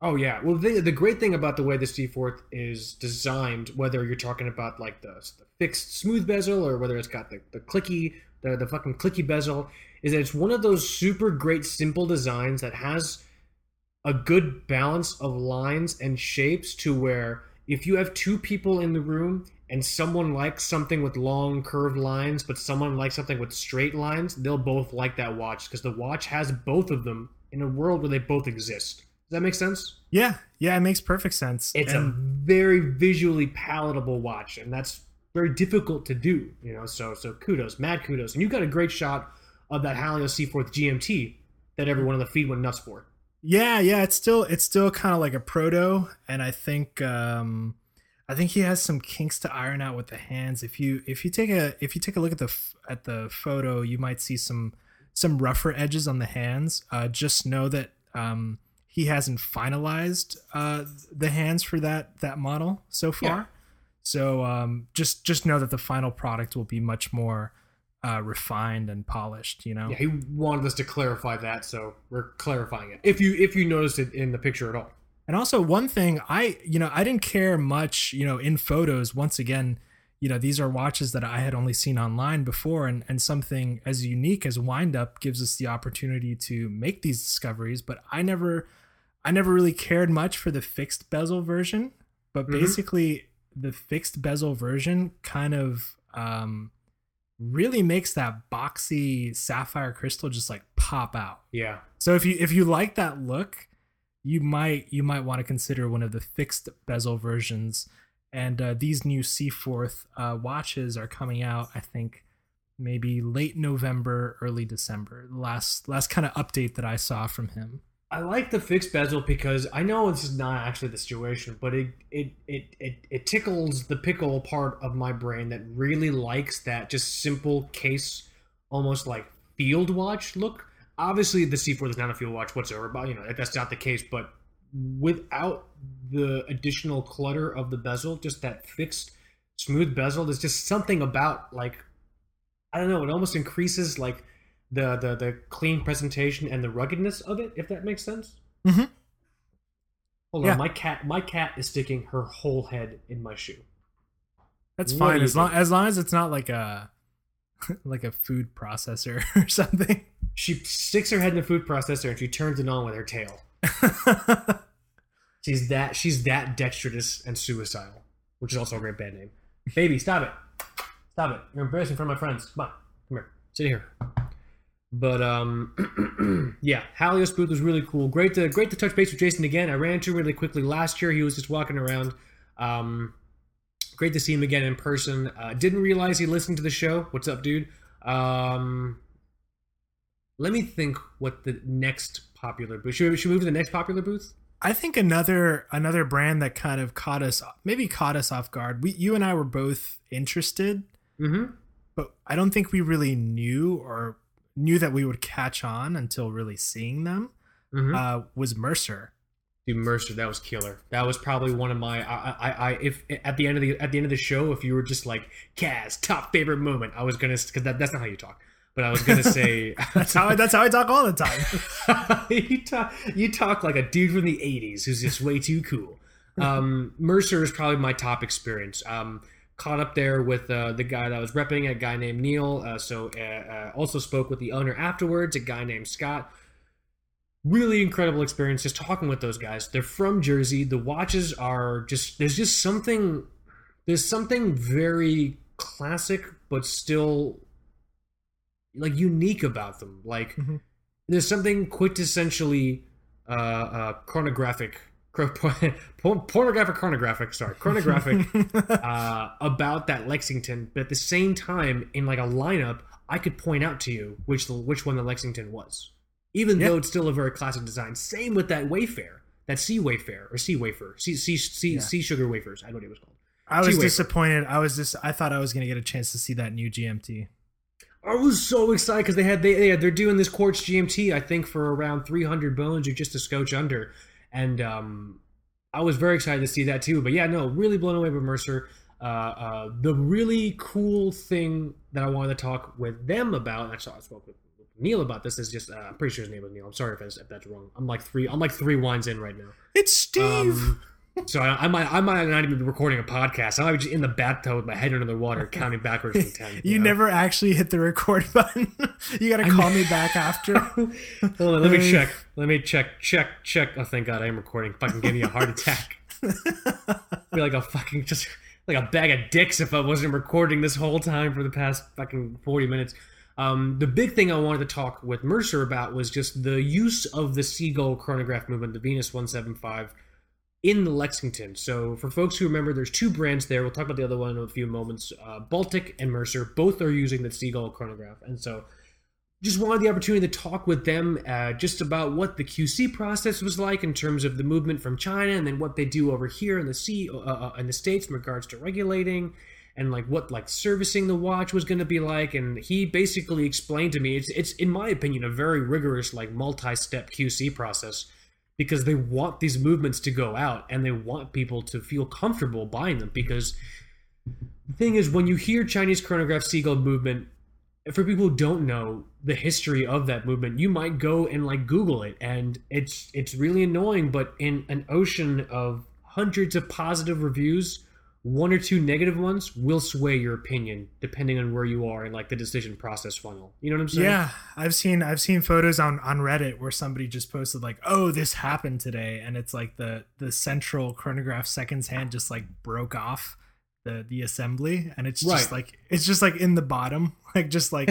Oh yeah. Well, the, the great thing about the way the Seaforth is designed, whether you're talking about like the, the fixed smooth bezel or whether it's got the, the clicky, the, the fucking clicky bezel, is that it's one of those super great simple designs that has a good balance of lines and shapes to where if you have two people in the room and someone likes something with long curved lines, but someone likes something with straight lines, they'll both like that watch because the watch has both of them in a world where they both exist. Does that make sense? yeah yeah it makes perfect sense It's and a very visually palatable watch, and that's very difficult to do. You know, so so kudos, mad kudos, and you got a great shot of that Halios Seaforth GMT that everyone on the feed went nuts for. yeah yeah it's still it's still kind of like a proto and i think um i think he has some kinks to iron out with the hands if you if you take a if you take a look at the f- at the photo you might see some some rougher edges on the hands uh just know that um he hasn't finalized uh the hands for that that model so far Yeah. so um just just know that the final product will be much more uh refined and polished you know Yeah, he wanted us to clarify that, so we're clarifying it. If you if you noticed it in the picture at all. And also one thing I, you know, I didn't care much, you know, in photos. Once again, you know these are watches that I had only seen online before, and and something as unique as wind up gives us the opportunity to make these discoveries. But I never, I never really cared much for the fixed bezel version. But Mhm. basically, the fixed bezel version kind of um, really makes that boxy sapphire crystal just like pop out. Yeah. So if you if you like that look, you might you might want to consider one of the fixed bezel versions. And uh, these new Seaforth uh, watches are coming out, I think, maybe late November, early December. The last last kind of update that I saw from him. I like the fixed bezel because I know this is not actually the situation, but it it it it, it tickles the pickle part of my brain that really likes that just simple case, almost like field watch look. Obviously, the Seaforth is not a field watch whatsoever, but you know that's not the case. But without the additional clutter of the bezel, just that fixed, smooth bezel, there's just something about like I don't know. It almost increases like the the the clean presentation and the ruggedness of it, if that makes sense. Mhm. Hold Yeah. on, my cat my cat is sticking her whole head in my shoe. That's What fine as long as long as it's not like a like a food processor or something. She sticks her head in the food processor and she turns it on with her tail. She's that she's that dexterous and suicidal, which is also a great band name. Baby, stop it. Stop it. You're embarrassing in front of my friends. Come on. Come here. Sit here. But um yeah, Halios booth was really cool. Great to great to touch base with Jason again. I ran into him really quickly last year. He was just walking around. Um great to see him again in person. Uh, didn't realize he listened to the show. What's up, dude? Um let me think what the next popular booth. Should we, should we move to the next popular booth? I think another another brand that kind of caught us maybe caught us off guard. We you and I were both interested, Mm-hmm. but I don't think we really knew or knew that we would catch on until really seeing them. Mm-hmm. Uh, was Mercer. Dude, Mercer, that was killer. That was probably one of my. I, I, I, if at the end of the at the end of the show, if you were just like Kaz, top favorite moment, I was gonna because that, that's not how you talk. But I was gonna say That's how I, that's how I talk all the time. you talk you talk like a dude from the '80s who's just way too cool. Um, Mercer is probably my top experience. Um, caught up there with uh, the guy that was repping, a guy named Neil. Uh, so uh, uh, also spoke with the owner afterwards, a guy named Scott. Really incredible experience just talking with those guys. They're from Jersey. The watches are just there's just something there's something very classic but still like unique about them. Like Mhm. there's something quintessentially uh, uh, chronographic, pornographic, chronographic. Sorry, chronographic uh, about that Lexington. But at the same time, in like a lineup, I could point out to you which the, which one the Lexington was, even Yeah. though it's still a very classic design. Same with that Wayfair, that Sea Wayfair or Sea Wafer, Sea Sea Sea, Yeah. sea Sugar Wafers. I don't know what it was called. I was G-Wafer. disappointed. I was just I thought I was gonna get a chance to see that new GMT. I was so excited because they had they, they they're doing this quartz GMT I think for around 300 bones or just a scotch under, and um, I was very excited to see that too. But yeah, no, really blown away by Mercer. Uh, uh, the really cool thing that I wanted to talk with them about, and I I spoke with, with Neil about this. Is just uh, I'm pretty sure his name was Neil. I'm sorry if that's, if that's wrong. I'm like three I'm like three wines in right now. It's Steve. Um, so I, I might I might not even be recording a podcast. I might be just in the bathtub with my head under the water, counting backwards from ten. you know? never actually hit the record button. you gotta call me back after. Hold on, let me check. Let me check, check, check. Oh, thank God, I am recording. Fucking give me a heart attack. be like a fucking just like a bag of dicks if I wasn't recording this whole time for the past fucking forty minutes. Um, the big thing I wanted to talk with Mercer about was just the use of the Seagull chronograph movement, the Venus one seven five, in the Lexington. So for folks who remember, there's two brands there. We'll talk about the other one in a few moments. Uh, Baltic and Mercer both are using the Seagull chronograph, and so just wanted the opportunity to talk with them uh, just about what the QC process was like in terms of the movement from China, and then what they do over here in the sea uh, uh, in the states in regards to regulating, and like what like servicing the watch was going to be like. And he basically explained to me it's it's in my opinion a very rigorous like multi-step QC process because they want these movements to go out and they want people to feel comfortable buying them because the thing is when you hear Chinese chronograph seagull movement for people who don't know the history of that movement, you might go and like Google it, and it's it's really annoying. But in an ocean of hundreds of positive reviews one or two negative ones will sway your opinion depending on where you are in like the decision process funnel. You know what I'm saying? Yeah, I've seen I've seen photos on on Reddit where somebody just posted like, "Oh, this happened today," and it's like the the central chronograph seconds hand just like broke off the the assembly, and it's just Right. like it's just like in the bottom, like just like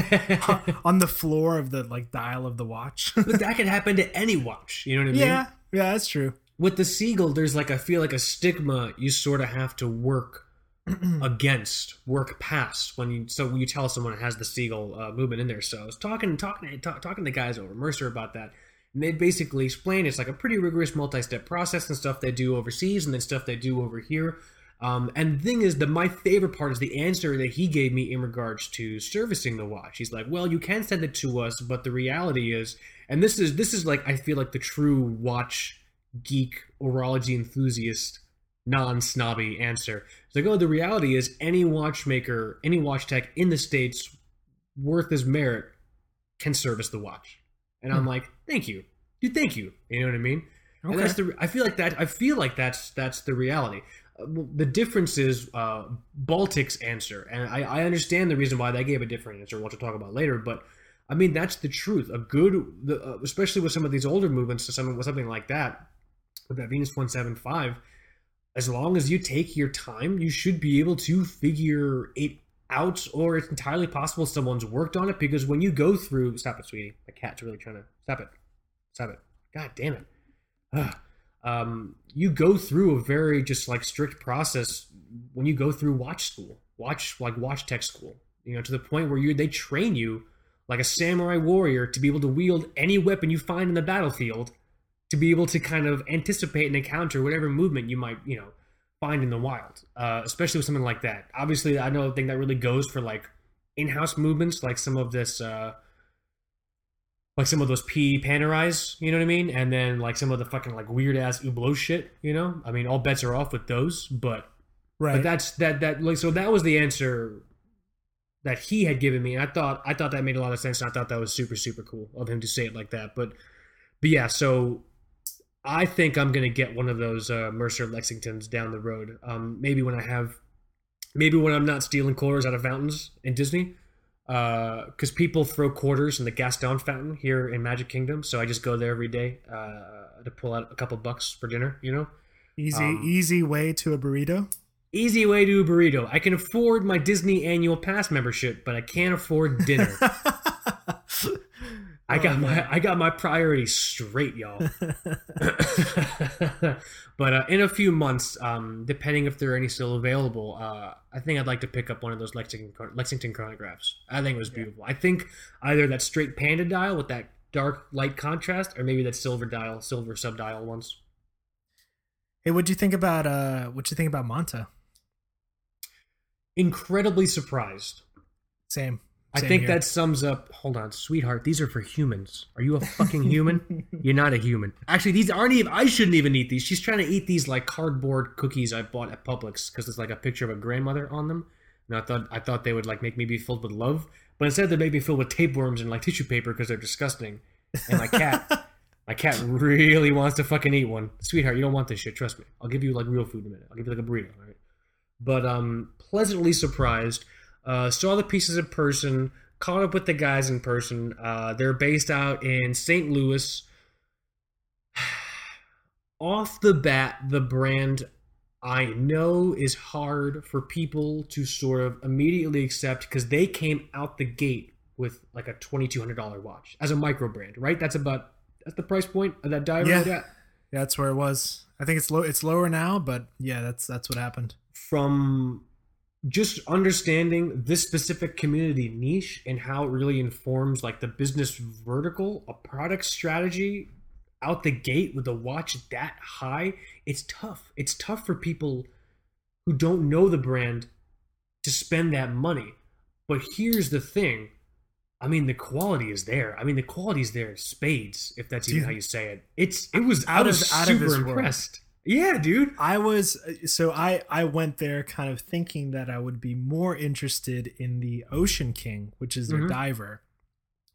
on- the floor of the like dial of the watch. but that could happen to any watch. You know what I mean? yeah, yeah, that's true. With the seagull, there's like I feel like a stigma you sort of have to work against, work past when you. So when you tell someone it has the seagull uh, movement in there. So I was talking, talking, talk, talking to guys over Mercer about that, and they basically explained it's like a pretty rigorous multi-step process and stuff they do overseas and then stuff they do over here. Um, and the thing is, that my favorite part is the answer that he gave me in regards to servicing the watch. He's like, "Well, you can send it to us, but the reality is, and this is this is like I feel like the true watch geek horology enthusiast non-snobby answer. It's like, oh, the reality is any watchmaker, any watch tech in the states worth his merit can service the watch. And I'm Hmm. like, thank you, dude, thank you. You know what I mean? And Okay. that's the. I feel like that. I feel like that's that's the reality. Uh, the difference is uh, Baltic's answer, and I, I understand the reason why they gave a different answer, which we'll talk about later. But I mean, that's the truth. A good, the, uh, especially with some of these older movements, to with something like that, with that Venus one seven five. As long as you take your time, you should be able to figure it out, or it's entirely possible someone's worked on it. Because when you go through, stop it, sweetie. My cat's really trying to stop it. Stop it. God damn it. Ugh. um, you go through a very just like strict process when you go through watch school, watch like watch tech school. You know, to the point where you they train you like a samurai warrior to be able to wield any weapon you find in the battlefield, to be able to kind of anticipate and encounter whatever movement you might you know find in the wild. Uh, especially with something like that. Obviously, I know a thing that really goes for like in-house movements, like some of this. Uh, like some of those P Panerais, you know what I mean? And then like some of the fucking like weird ass Hublot shit, you know? I mean, all bets are off with those, but Right. but that's that that like so that was the answer that he had given me. And I thought I thought that made a lot of sense. And I thought that was super super cool of him to say it like that. But but yeah, so I think I'm gonna get one of those uh, Mercer Lexingtons down the road. Um, maybe when I have, maybe when I'm not stealing quarters out of fountains in Disney, because people throw quarters in the Gaston fountain here in Magic Kingdom. So I just go there every day uh, to pull out a couple bucks for dinner. You know, easy um, easy way to a burrito. easy way to a burrito. I can afford my Disney annual pass membership, but I can't afford dinner. I got Oh, my. I got my priorities straight, y'all. but uh, in a few months, um, depending if there are any still available, uh, I think I'd like to pick up one of those Lexington Lexington chronographs. I think it was beautiful. I think either that straight panda dial with that dark light contrast, or maybe that silver dial, silver sub dial ones. hey, what'd you think about uh what'd you think about Monta? Incredibly surprised. Same. I think here. that sums up. Hold on, sweetheart. These are for humans. Are you a fucking human? You're not a human. Actually, these aren't even. I shouldn't even eat these. She's trying to eat these like cardboard cookies I bought at Publix because it's like a picture of a grandmother on them. And I thought I thought they would like make me be filled with love, but instead they make me filled with tapeworms and like tissue paper because they're disgusting. And my cat, my cat really wants to fucking eat one. Sweetheart, you don't want this shit. Trust me. I'll give you like real food in a minute. I'll give you like a burrito. All right. But um, pleasantly surprised. Uh, saw the pieces in person. Caught up with the guys in person. Uh, they're based out in St. Louis. Off the bat, the brand I know is hard for people to sort of immediately accept because they came out the gate with like a twenty two hundred dollar watch as a micro brand, right? That's about that's the price point of that diver. Yeah. Yeah. Yeah, that's where it was. I think it's low. It's lower now, but yeah, that's that's what happened. from just understanding this specific community niche and how it really informs like the business vertical, a product strategy out the gate with a watch that high, it's tough. It's tough for people who don't know the brand to spend that money. But here's the thing. I mean, the quality is there. I mean, the quality is there. Spades, if that's even Dude. how you say it. It's it was Out I of- was out of super this world. Yeah, dude. I was so I I went there kind of thinking that I would be more interested in the Ocean King, which is their Mhm. diver.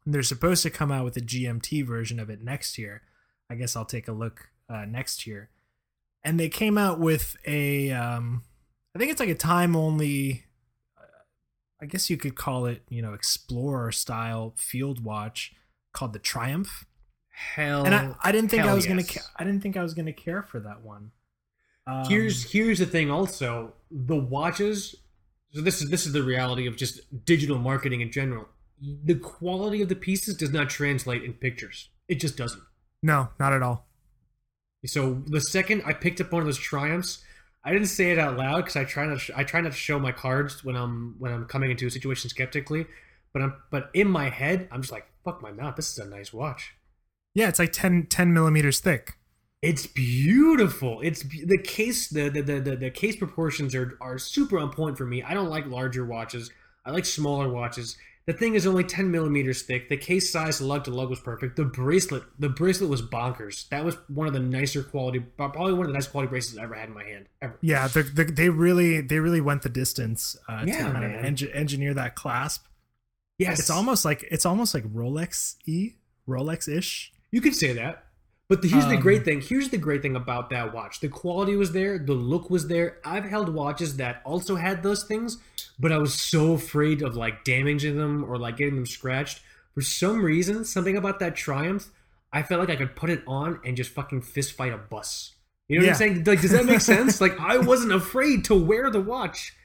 And they're supposed to come out with a GMT version of it next year. I guess I'll take a look uh, next year. And they came out with a um I think it's like a time only. I guess you could call it, you know, explorer style field watch called the Triumph. Hell, And I, I didn't think I was gonna. Ca- I didn't think I was gonna care for that one. Um, here's here's the thing. Also, the watches. So this is this is the reality of just digital marketing in general. The quality of the pieces does not translate in pictures. It just doesn't. no, not at all. So the second I picked up one of those triumphs, I didn't say it out loud because I try not to, I try not to show my cards when I'm when I'm coming into a situation skeptically. But I'm but in my head I'm just like fuck my mouth. This is a nice watch. Yeah, it's like 10, 10 millimeters thick. It's beautiful. It's the case the the, the the the case proportions are are super on point for me. I don't like larger watches. I like smaller watches. The thing is only 10 millimeters thick. The case size lug to lug was perfect. The bracelet, the bracelet was bonkers. That was one of the nicer quality, probably one of the nice quality bracelets I ever had in my hand ever. Yeah, they they they really they really went the distance uh, Yeah, to kind of enge- engineer that clasp. Yes, It's almost like it's almost like Rolex e Rolex ish. You could say that. But the, here's the Um, great thing. Here's the great thing about that watch. The quality was there. The look was there. I've held watches that also had those things, but I was so afraid of like damaging them or like getting them scratched. For some reason, something about that Triumph, I felt like I could put it on and just fucking fist fight a bus. You know what Yeah. I'm saying? Like, does that make sense? like, I wasn't afraid to wear the watch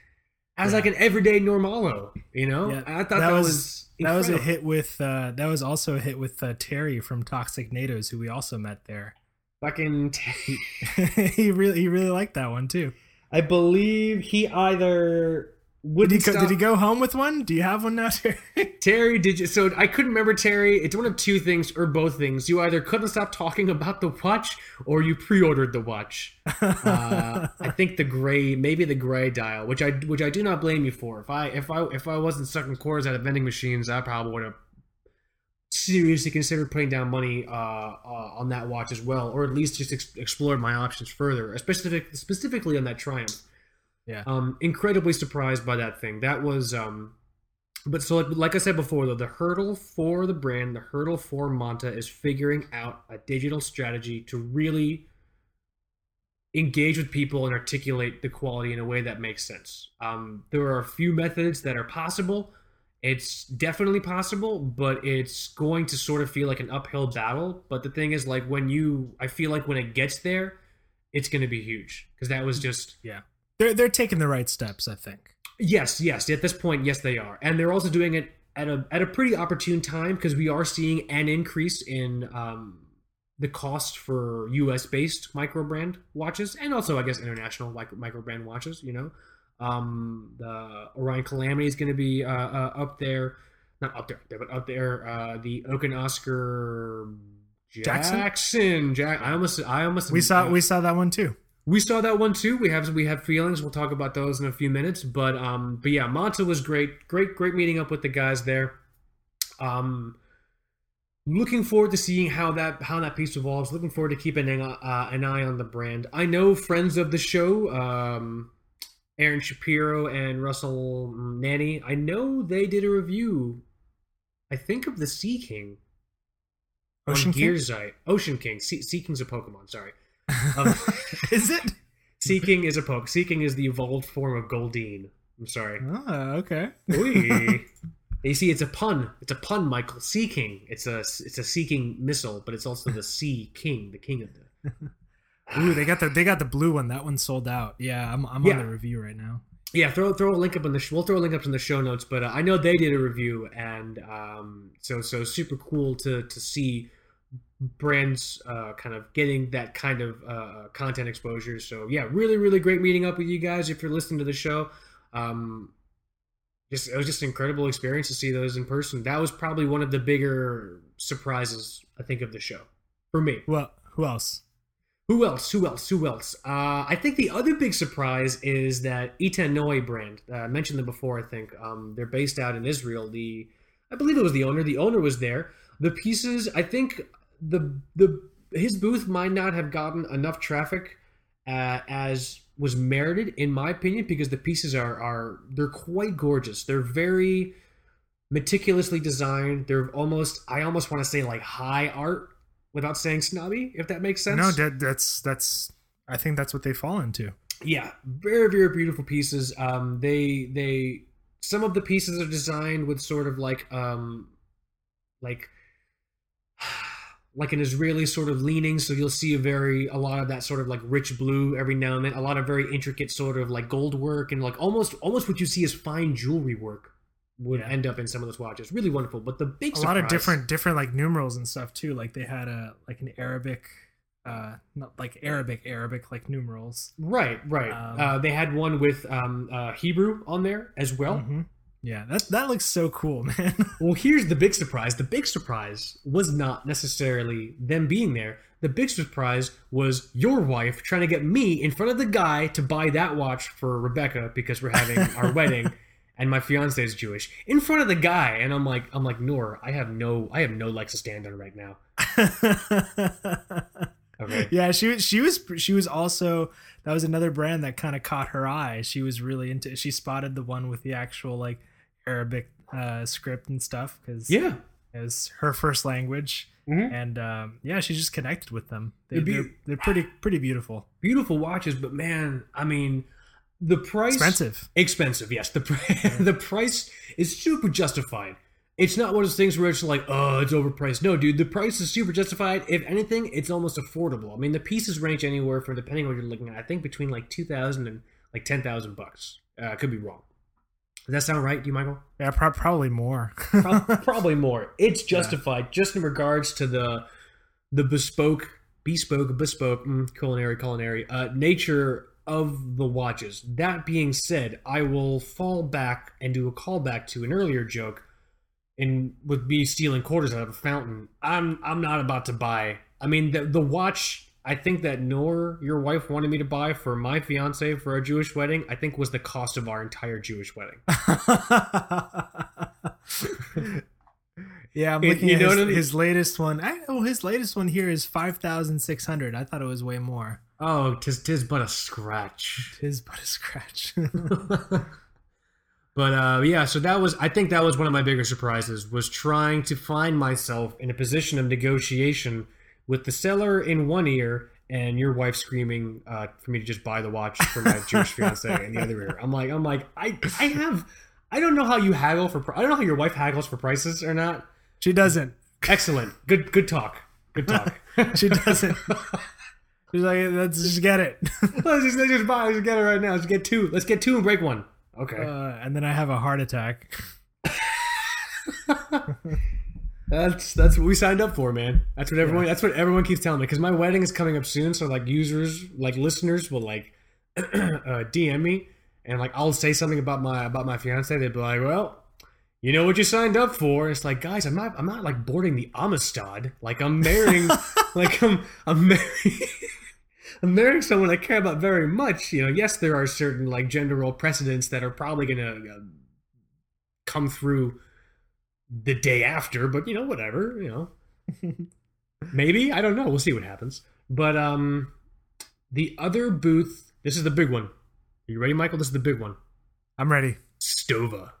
as Yeah. like an everyday normalo. You know? Yeah, I thought that, was, that was a hit with uh, that was also a hit with uh, Terry from Toxic Natos, who we also met there. fucking. he really he really liked that one too. I believe he either He go, stop. did he go home with one? Do you have one now, Terry? Terry, did you? So I couldn't remember Terry. It's one of two things or both things. You either couldn't stop talking about the watch, or you pre-ordered the watch. Uh, I think the gray, maybe the gray dial, which I which I do not blame you for. If I if I if I wasn't sucking cores out of vending machines, I probably would have seriously considered putting down money uh, uh, on that watch as well, or at least just ex- explored my options further, especially specifically on that Triumph. Yeah. Um, incredibly surprised by that thing. That was um, but so like, like I said before, though, the hurdle for the brand, the hurdle for Monta is figuring out a digital strategy to really engage with people and articulate the quality in a way that makes sense. Um, there are a few methods that are possible. It's definitely possible, but it's going to sort of feel like an uphill battle. But the thing is, like when you, I feel like when it gets there, it's going to be huge because that was just yeah, they're they're taking the right steps, I think. Yes, yes. At this point, yes, they are, and they're also doing it at a at a pretty opportune time because we are seeing an increase in um, the cost for U.S. based micro brand watches, and also I guess international micro brand watches. You know, um, the Orion Calamity is going to be uh, uh, up there, not up there, up there, but up there. Uh, the Oak & Oscar Jackson? Jackson, Jack. I almost, I almost. We saw we saw that one too. We saw that one too. We have we have feelings. We'll talk about those in a few minutes. But um, but yeah, Monta was great. Great, great meeting up with the guys there. Um, looking forward to seeing how that how that piece evolves. Looking forward to keeping an, uh, an eye on the brand. I know friends of the show, um, Aaron Shapiro and Russell Nanny. I know they did a review. I think of the Sea King Ocean on King? Gearsite. Ocean King. Sea, sea King's a Pokemon. Sorry. Um, Is it? Seaking is a poke. Seaking is the evolved form of Goldeen. I'm sorry. Oh, okay. You see, it's a pun. It's a pun, Michael. Seeking. It's a it's a seeking missile, but it's also the Sea King, the king of the. Ooh, they got the they got the blue one. That one's sold out. Yeah, I'm I'm Yeah. on the review right now. Yeah, throw throw a link up in the sh- we'll throw a link up in the show notes, but uh, I know they did a review, and um, so so super cool to to see brands uh, kind of getting that kind of uh, content exposure. So yeah, really really great meeting up with you guys. If you're listening to the show, um, just it was just an incredible experience to see those in person. That was probably one of the bigger surprises I think of the show for me. Well, who else? Who else? Who else? Who else? Uh, I think the other big surprise is that Itay Noy brand. Uh, I mentioned them before. I think um, they're based out in Israel. The I believe it was the owner. The owner was there. The pieces. I think the the his booth might not have gotten enough traffic uh, as was merited, in my opinion, because the pieces are are they're quite gorgeous. They're very meticulously designed. They're almost I almost want to say like high art without saying snobby, if that makes sense. No, that, that's that's. I think that's what they fall into. yeah, very very beautiful pieces. Um, they they some of the pieces are designed with sort of like um, like like an Israeli sort of leaning. So you'll see a very a lot of that sort of like rich blue every now and then. A lot of very intricate sort of like gold work and like almost almost what you see as fine jewelry work would Yeah. end up in some of those watches. Really wonderful. But the big a lot of different different like numerals and stuff too. Like they had a like an Arabic, uh, not like Arabic Arabic like numerals. Right, right. Um, uh, they had one with um, uh, Hebrew on there as well. Mhm. Yeah, that that looks so cool, man. Well, here's the big surprise. The big surprise was not necessarily them being there. The big surprise was your wife trying to get me in front of the guy to buy that watch for Rebecca because we're having our wedding and my fiance is Jewish. In front of the guy and I'm like I'm like Noor, I have no I have no legs to stand on right now. Okay. yeah, she was she was she was also that was another brand that kind of caught her eye. She was really into. She spotted the one with the actual like Arabic uh, script and stuff because Yeah. it was her first language, Mhm. and um, yeah, she just connected with them. They, be, they're, they're pretty pretty beautiful, Beautiful watches, but man, I mean the price expensive. expensive yes. The pr- the price is super justified. It's not one of those things where it's like oh it's overpriced. No dude the price is super justified. If anything it's almost affordable. I mean the pieces range anywhere from depending on what you're looking at i think between like 2000 and like 10000 bucks. Uh, i could be wrong does that sound right to you michael? Yeah, pro- probably more. Pro- probably more. It's justified just in regards to the the bespoke bespoke bespoke mm, culinary culinary uh, nature of the watches. That being said i will fall back and do a callback to an earlier joke and with me stealing quarters out of a fountain. I'm i'm not about to buy i mean the, the watch i think that Noor your wife wanted me to buy for my fiance for our jewish wedding i think was the cost of our entire jewish wedding yeah, I'm looking you at know his, I mean? his latest one. I, oh, his latest one here is five thousand six hundred. I thought it was way more. oh tis tis but a scratch Tis but a scratch. but uh, yeah, so that was I think that was one of my bigger surprises was trying to find myself in a position of negotiation with the seller in one ear and your wife screaming uh, for me to just buy the watch for my Jewish fiance in the other ear. I'm like I'm like I I have I don't know how you haggle for I don't know how your wife haggles for prices or not. she doesn't. Excellent, good good talk, good talk. She doesn't. She's like, let's just get it. let's just let's just buy let's just get it right now. Let's get two. Let's get two and break one. Okay. Uh, and then I have a heart attack. That's that's what we signed up for, man. That's what everyone. That's what everyone keeps telling me. Because my wedding is coming up soon, so like users, like listeners, will like uh, DM me, and like I'll say something about my about my fiance. They'd be like, "Well, you know what you signed up for." It's like, guys, I'm not I'm not like boarding the Amistad. Like I'm marrying, like I'm I'm marrying. I'm marrying someone I care about very much. You know, yes, there are certain like gender role precedents that are probably gonna uh, come through the day after, but you know, whatever, you know. Maybe, I don't know. We'll see what happens. But um the other booth, this is the big one. Are you ready, Michael? This is the big one. I'm ready. Stowa.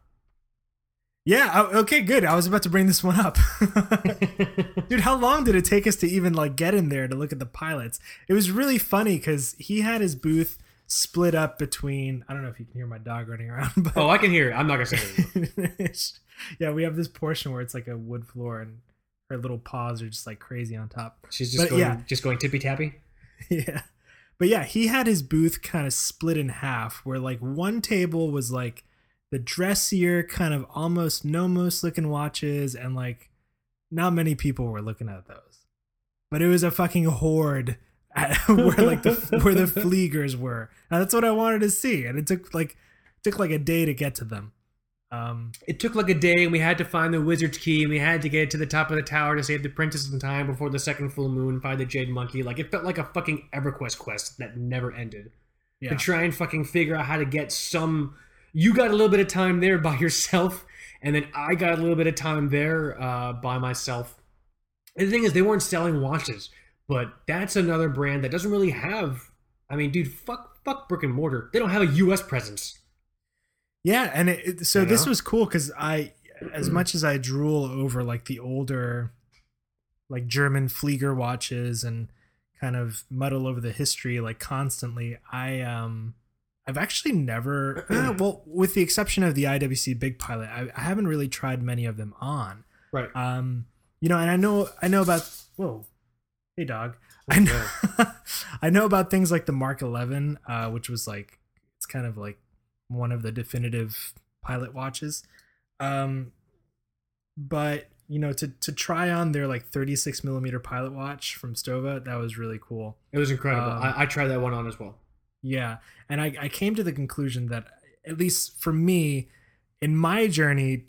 Yeah. oh, Okay. Good. I was about to bring this one up. Dude, how long did it take us to even like get in there to look at the pilots? It was really funny because he had his booth split up between. I don't know if you can hear my dog running around, but oh, I can hear it. I'm not gonna say it. yeah, we have this portion where it's like a wood floor and her little paws are just like crazy on top. She's just But, going yeah. just going tippy tappy. yeah. But yeah, he had his booth kind of split in half where like one table was like the dressier kind of almost nomos looking watches and like not many people were looking at those. But it was a fucking horde at, where like the where the Fliegers were. And that's what I wanted to see and it took like took like a day to get to them. Um It took like a day, and we had to find the wizard's key, and we had to get to the top of the tower to save the princess in time before the second full moon, find the jade monkey. Like it felt like a fucking EverQuest quest that never ended. yeah. to try and fucking figure out how to get some. You got a little bit of time there by yourself, and then I got a little bit of time there uh, by myself. And the thing is, they weren't selling watches, but that's another brand that doesn't really have. I mean, dude, fuck, fuck brick and mortar. They don't have a U.S. presence. Yeah, and it, it- so this was cool because I, as much as I drool over like the older, like German Flieger watches and kind of muddle over the history like constantly, I um I've actually never eh, well with the exception of the IWC Big Pilot, I, I haven't really tried many of them on. Right. Um, you know, and I know I know about whoa, hey dog. I know I know about things like the Mark Eleven, uh, which was like it's kind of like one of the definitive pilot watches. Um, but you know, to to try on their like 36 millimeter pilot watch from Stowa, that was really cool. It was incredible. Um, I, I tried that one on as well. Yeah, and I, I came to the conclusion that at least for me, in my journey,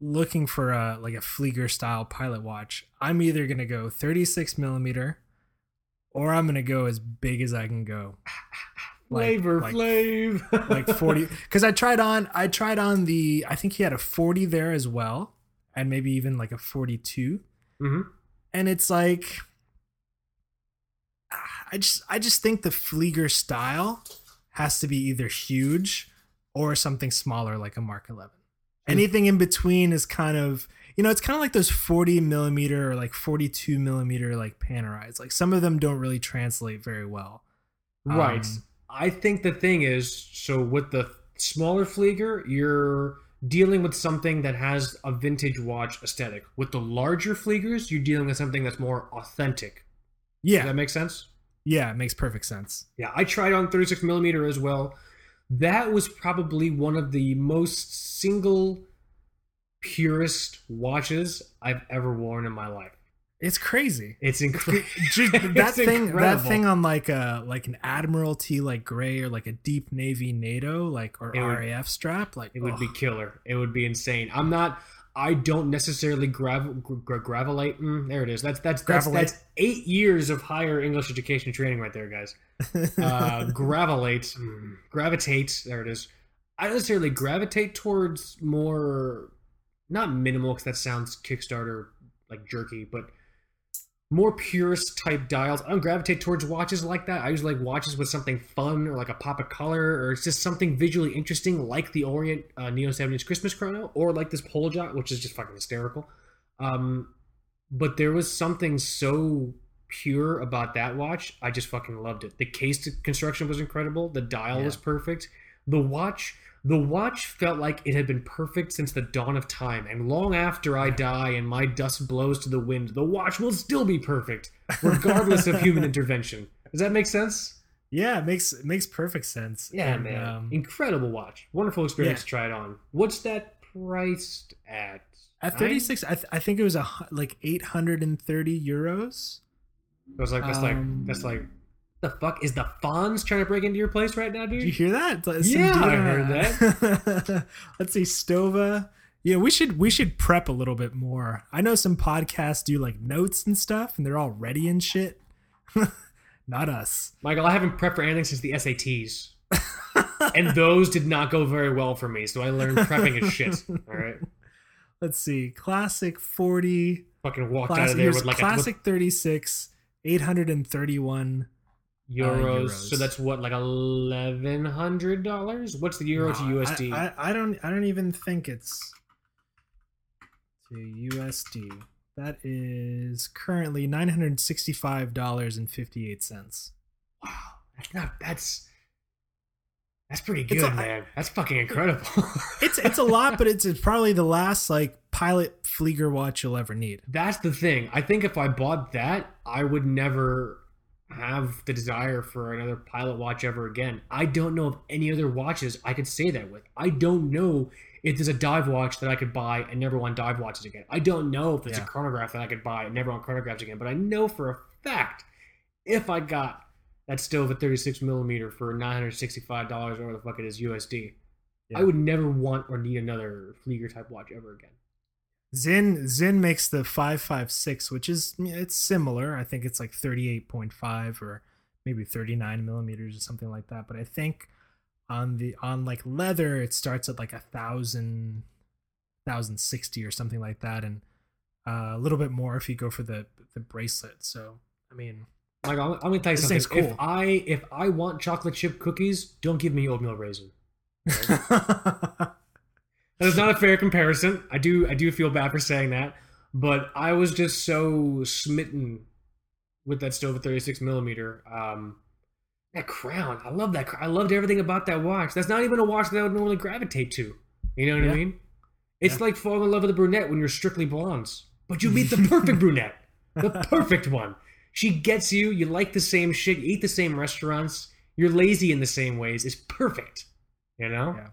looking for a like a Flieger style pilot watch, I'm either gonna go 36 millimeter, or I'm gonna go as big as I can go. Like- Flavor like- Flav. like 40 because i tried on i tried on the i think he had a 40 there as well and maybe even like a 42 hmm and it's like ah, i just i just think the flieger style has to be either huge or something smaller like a mark 11 anything in between is kind of you know it's kind of like those 40 millimeter or like 42 millimeter like Panerais. like some of them don't really translate very well Right. Um, I think the thing is, so with the smaller Flieger, you're dealing with something that has a vintage watch aesthetic. With the larger Fliegers, you're dealing with something that's more authentic. Does yeah that make sense? yeah it makes perfect sense Yeah, I tried on 36 millimeter as well. That was probably one of the most single purest watches I've ever worn in my life. It's crazy It's incredible. Just that It's thing that thing on like a like an admiralty like gray or like a deep navy nato like or It would- raf strap like It would be killer. It would be insane. I'm not. I don't necessarily grav- gra- gravelate. Mm, there it is. That's that's that's, Gravelate. that's eight years of higher English education training right there, guys. Uh, gravelate, mm, gravitate. There it is. I don't necessarily gravitate towards more, not minimal because that sounds Kickstarter like jerky, but more purist type dials. I don't gravitate towards watches like that. I usually like watches with something fun or like a pop of color or it's just something visually interesting, like the Orient uh, Neo 70s Christmas Chrono or like this Poljot, which is just fucking hysterical. Um, but there was something so pure about that watch. I just fucking loved it. The case construction was incredible. The dial Yeah. was perfect. The watch, the watch felt like it had been perfect since the dawn of time. And long after I die and my dust blows to the wind, the watch will still be perfect, regardless of human intervention. Does that make sense? yeah it makes it makes perfect sense Yeah, And, man. um, Incredible watch. Wonderful experience Yeah. to try it on. What's that priced at? at 36 I, th- I think it was a like 830 euros I was like, that's like, Um, that's like, the fuck is the Fonz trying to break into your place right now, dude? did you hear that? It's Yeah, I heard that. Let's see Stowa. Yeah we should we should prep a little bit more. I know some podcasts do like notes and stuff and they're all ready and shit. Not us. Michael, I haven't prepped for anything since the SATs, and those did not go very well for me. So I learned prepping is shit. All right, let's see classic 40 fucking walked out classic, of there with like a classic 36 831 a, with euros. euros. So that's what like eleven hundred dollars. What's the euro to No, I- USD? I, I don't I don't even think it's to USD. That is currently nine hundred sixty-five dollars and fifty-eight cents. wow, that's not that's that's pretty good, a- man. That's fucking incredible. It's it's a lot, but it's, it's probably the last like pilot Flieger watch you'll ever need. That's the thing. I think if I bought that, I would never have the desire for another pilot watch ever again. I don't know of any other watches I could say that with. I don't know if there's a dive watch that I could buy and never want dive watches again. I don't know if there's Yeah. a chronograph that I could buy and never want chronographs again. But I know for a fact if I got that stove at 36 millimeter for $965 or whatever the fuck it is USD, Yeah. I would never want or need another Flieger type watch ever again. Sinn Sinn makes the five five six, which is it's similar. I think it's like thirty-eight point five or maybe thirty-nine millimeters or something like that. But I think on the on like leather, it starts at like a thousand thousand sixty or something like that, and uh, a little bit more if you go for the the bracelet. So I mean, Like I'm, I'm gonna tell you something. cool. If I if I want chocolate chip cookies, don't give me oatmeal raisin. That is not a fair comparison. I do I do feel bad for saying that, but I was just so smitten with that stove at 36 millimeter. Um, that crown, I love that. I loved everything about that watch. That's not even a watch that I would normally gravitate to. You know what Yeah. I mean? It's Yeah. like falling in love with a brunette when you're strictly blondes, but you meet the perfect brunette, the perfect one. She gets you. You like the same shit. You eat the same restaurants. You're lazy in the same ways. It's perfect. You know, Yeah.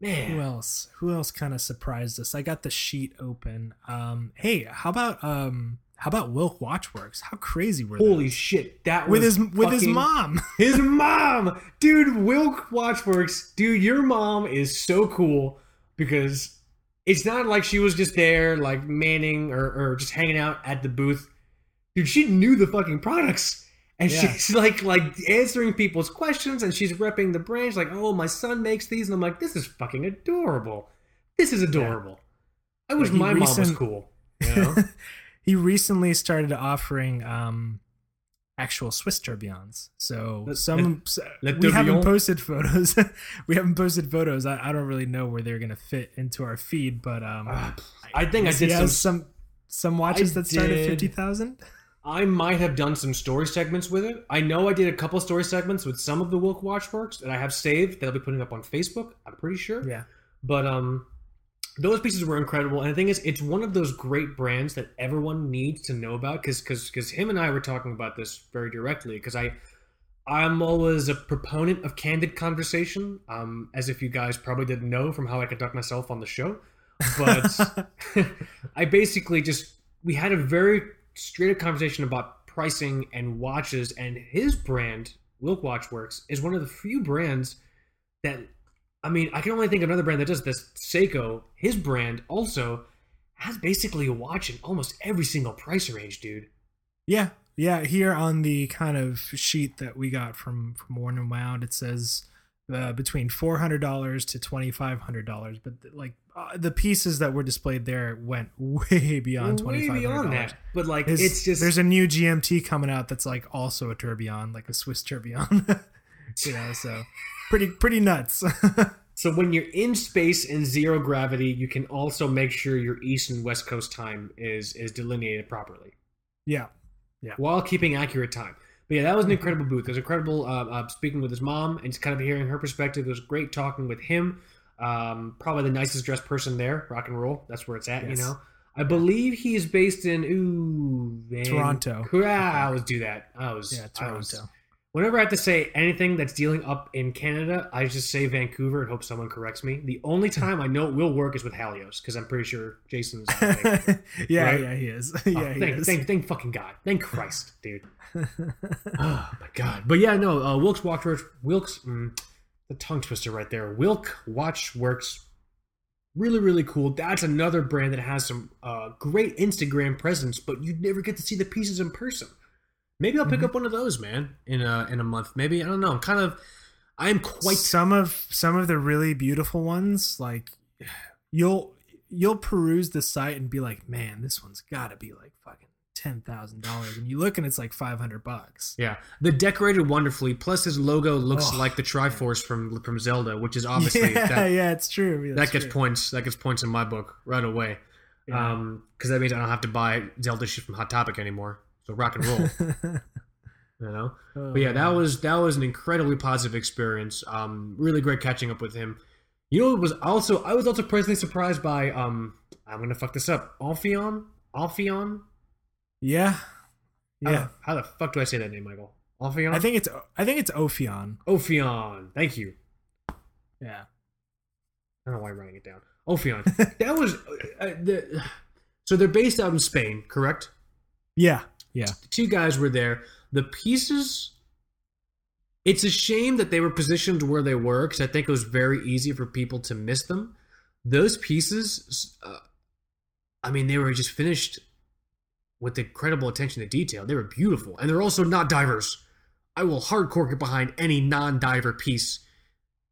Man. Who else? Who else kind of surprised us? I got the sheet open. Um, hey, how about um, how about Wilk Watchworks? How crazy were Holy those? shit! That with was his with his mom. His mom, dude, Wilk Watchworks, dude, your mom is so cool because it's not like she was just there, like manning or, or just hanging out at the booth. Dude, she knew the fucking products. And Yeah. she's like like answering people's questions and she's repping the brand. Like, oh, my son makes these. And I'm like, this is fucking adorable. This is adorable. I wish Like, my mom was cool. You know? he recently started offering um actual Swiss tourbillons. So some we haven't posted photos. we haven't posted photos. I, I don't really know where they're gonna fit into our feed, but um Ah, I think I did some some some watches I that start at did- fifty thousand. I might have done some story segments with it. I know I did a couple story segments with some of the Wilk Watchworks that I have saved that I'll be putting up on Facebook. I'm pretty sure. Yeah. But um, those pieces were incredible. And the thing is, it's one of those great brands that everyone needs to know about because because because him and I were talking about this very directly because I. I'm always a proponent of candid conversation, um, as if you guys probably didn't know from how I conduct myself on the show. But I basically just we had a very straight up conversation about pricing and watches, and his brand, Wilk Watchworks, is one of the few brands that I mean, I can only think of another brand that does this. Seiko, his brand also has basically a watch in almost every single price range, dude. Yeah, yeah. Here on the kind of sheet that we got from from Worn and Wound, it says uh, between four hundred dollars to twenty five hundred dollars. But like uh, the pieces that were displayed there went way beyond twenty Way beyond that, but like it's just there's a new GMT coming out that's like also a tourbillon, like a Swiss tourbillon. you know, so pretty pretty nuts. So when you're in space in zero gravity, you can also make sure your east and west coast time is is delineated properly Yeah, yeah, while keeping accurate time. But yeah, that was an incredible booth. It was incredible uh, uh, speaking with his mom and just kind of hearing her perspective. It was great talking with him. Um, probably the nicest dressed person there, rock and roll. That's where it's at, Yes. you know. I believe he is based in ooh Toronto. Ah, I always do that. I was yeah, I Toronto. Whenever I have to say anything that's dealing up in Canada, I just say Vancouver and hope someone corrects me. The only time I know it will work is with Halios because I'm pretty sure Jason's. out of Vancouver. yeah, Right? yeah, he is. Oh, yeah, he thank, is. thank, thank fucking God. Thank Christ, dude. oh my God. But yeah, no. Uh, Wilkes Watchworks. Wilkes. Mm, the tongue twister right there. Wilk Watch Works. Really, really cool. That's another brand that has some uh, great Instagram presence, but you never get to see the pieces in person. Maybe I'll pick Mhm. up one of those, man, in a in a month. Maybe I don't know. I'm kind of. I am quite. some of some of the really beautiful ones like you'll you'll peruse the site and be like man this one's gotta be like fucking ten thousand dollars and you look and it's like 500 bucks Yeah, the decorated wonderfully. Plus, his logo looks Oh, like the Triforce from from Zelda, which is obviously yeah that, yeah it's true that gets true. points. That gets points in my book right away. Yeah. Um, because that means I don't have to buy Zelda shit from Hot Topic anymore. So rock and roll, you know. Oh, But yeah, that man. was that was an incredibly positive experience. Um, really great catching up with him. You know, it was also I was also pleasantly surprised by um, I'm gonna fuck this up. Alphion, Alphion. Yeah yeah the- How the fuck do I say that name, Michael? Alphion. i think it's i think it's ophion Ophion. Thank you. yeah I don't know why I'm writing it down. Ophion. that was uh, uh, the. So they're based out in Spain, correct? yeah yeah The two guys were there. The pieces. It's a shame that they were positioned where they were because I think it was very easy for people to miss them. Those pieces, uh, I mean, they were just finished with incredible attention to detail. They were beautiful, and they're also not divers. I will hardcore get behind any non-diver piece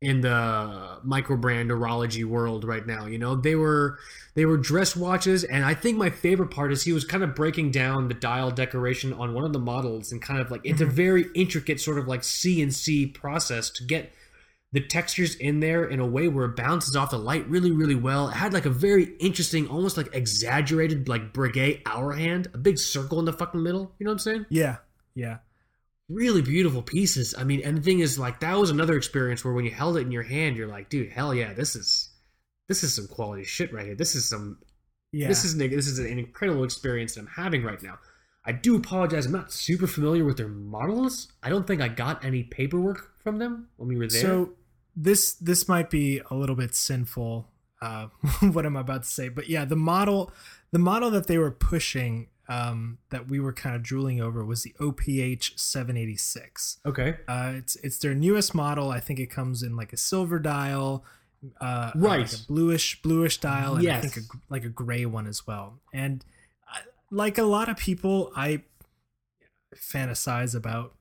in the microbrand horology world right now. You know, they were they were dress watches, and I think my favorite part is he was kind of breaking down the dial decoration on one of the models, and kind of like it's a Mhm. very intricate sort of like CNC process to get the textures in there in a way where it bounces off the light really, really well. It had like a very interesting, almost like exaggerated, like Breguet hour hand, a big circle in the fucking middle. You know what I'm saying? Yeah, yeah. Really beautiful pieces. I mean, and the thing is, like, that was another experience where when you held it in your hand, you're like, dude, hell yeah, this is this is some quality shit right here. This is some Yeah. this is an, this is an incredible experience that I'm having right now. I do apologize. I'm not super familiar with their models. I don't think I got any paperwork from them when we were there. So this this might be a little bit sinful uh what I'm about to say, but yeah, the model the model that they were pushing um that we were kind of drooling over was the OPH 786. okay, Uh it's it's their newest model. I think it comes in like a silver dial uh Right. like a bluish bluish dial and I think a, like a gray one as well. And I, like a lot of people I fantasize about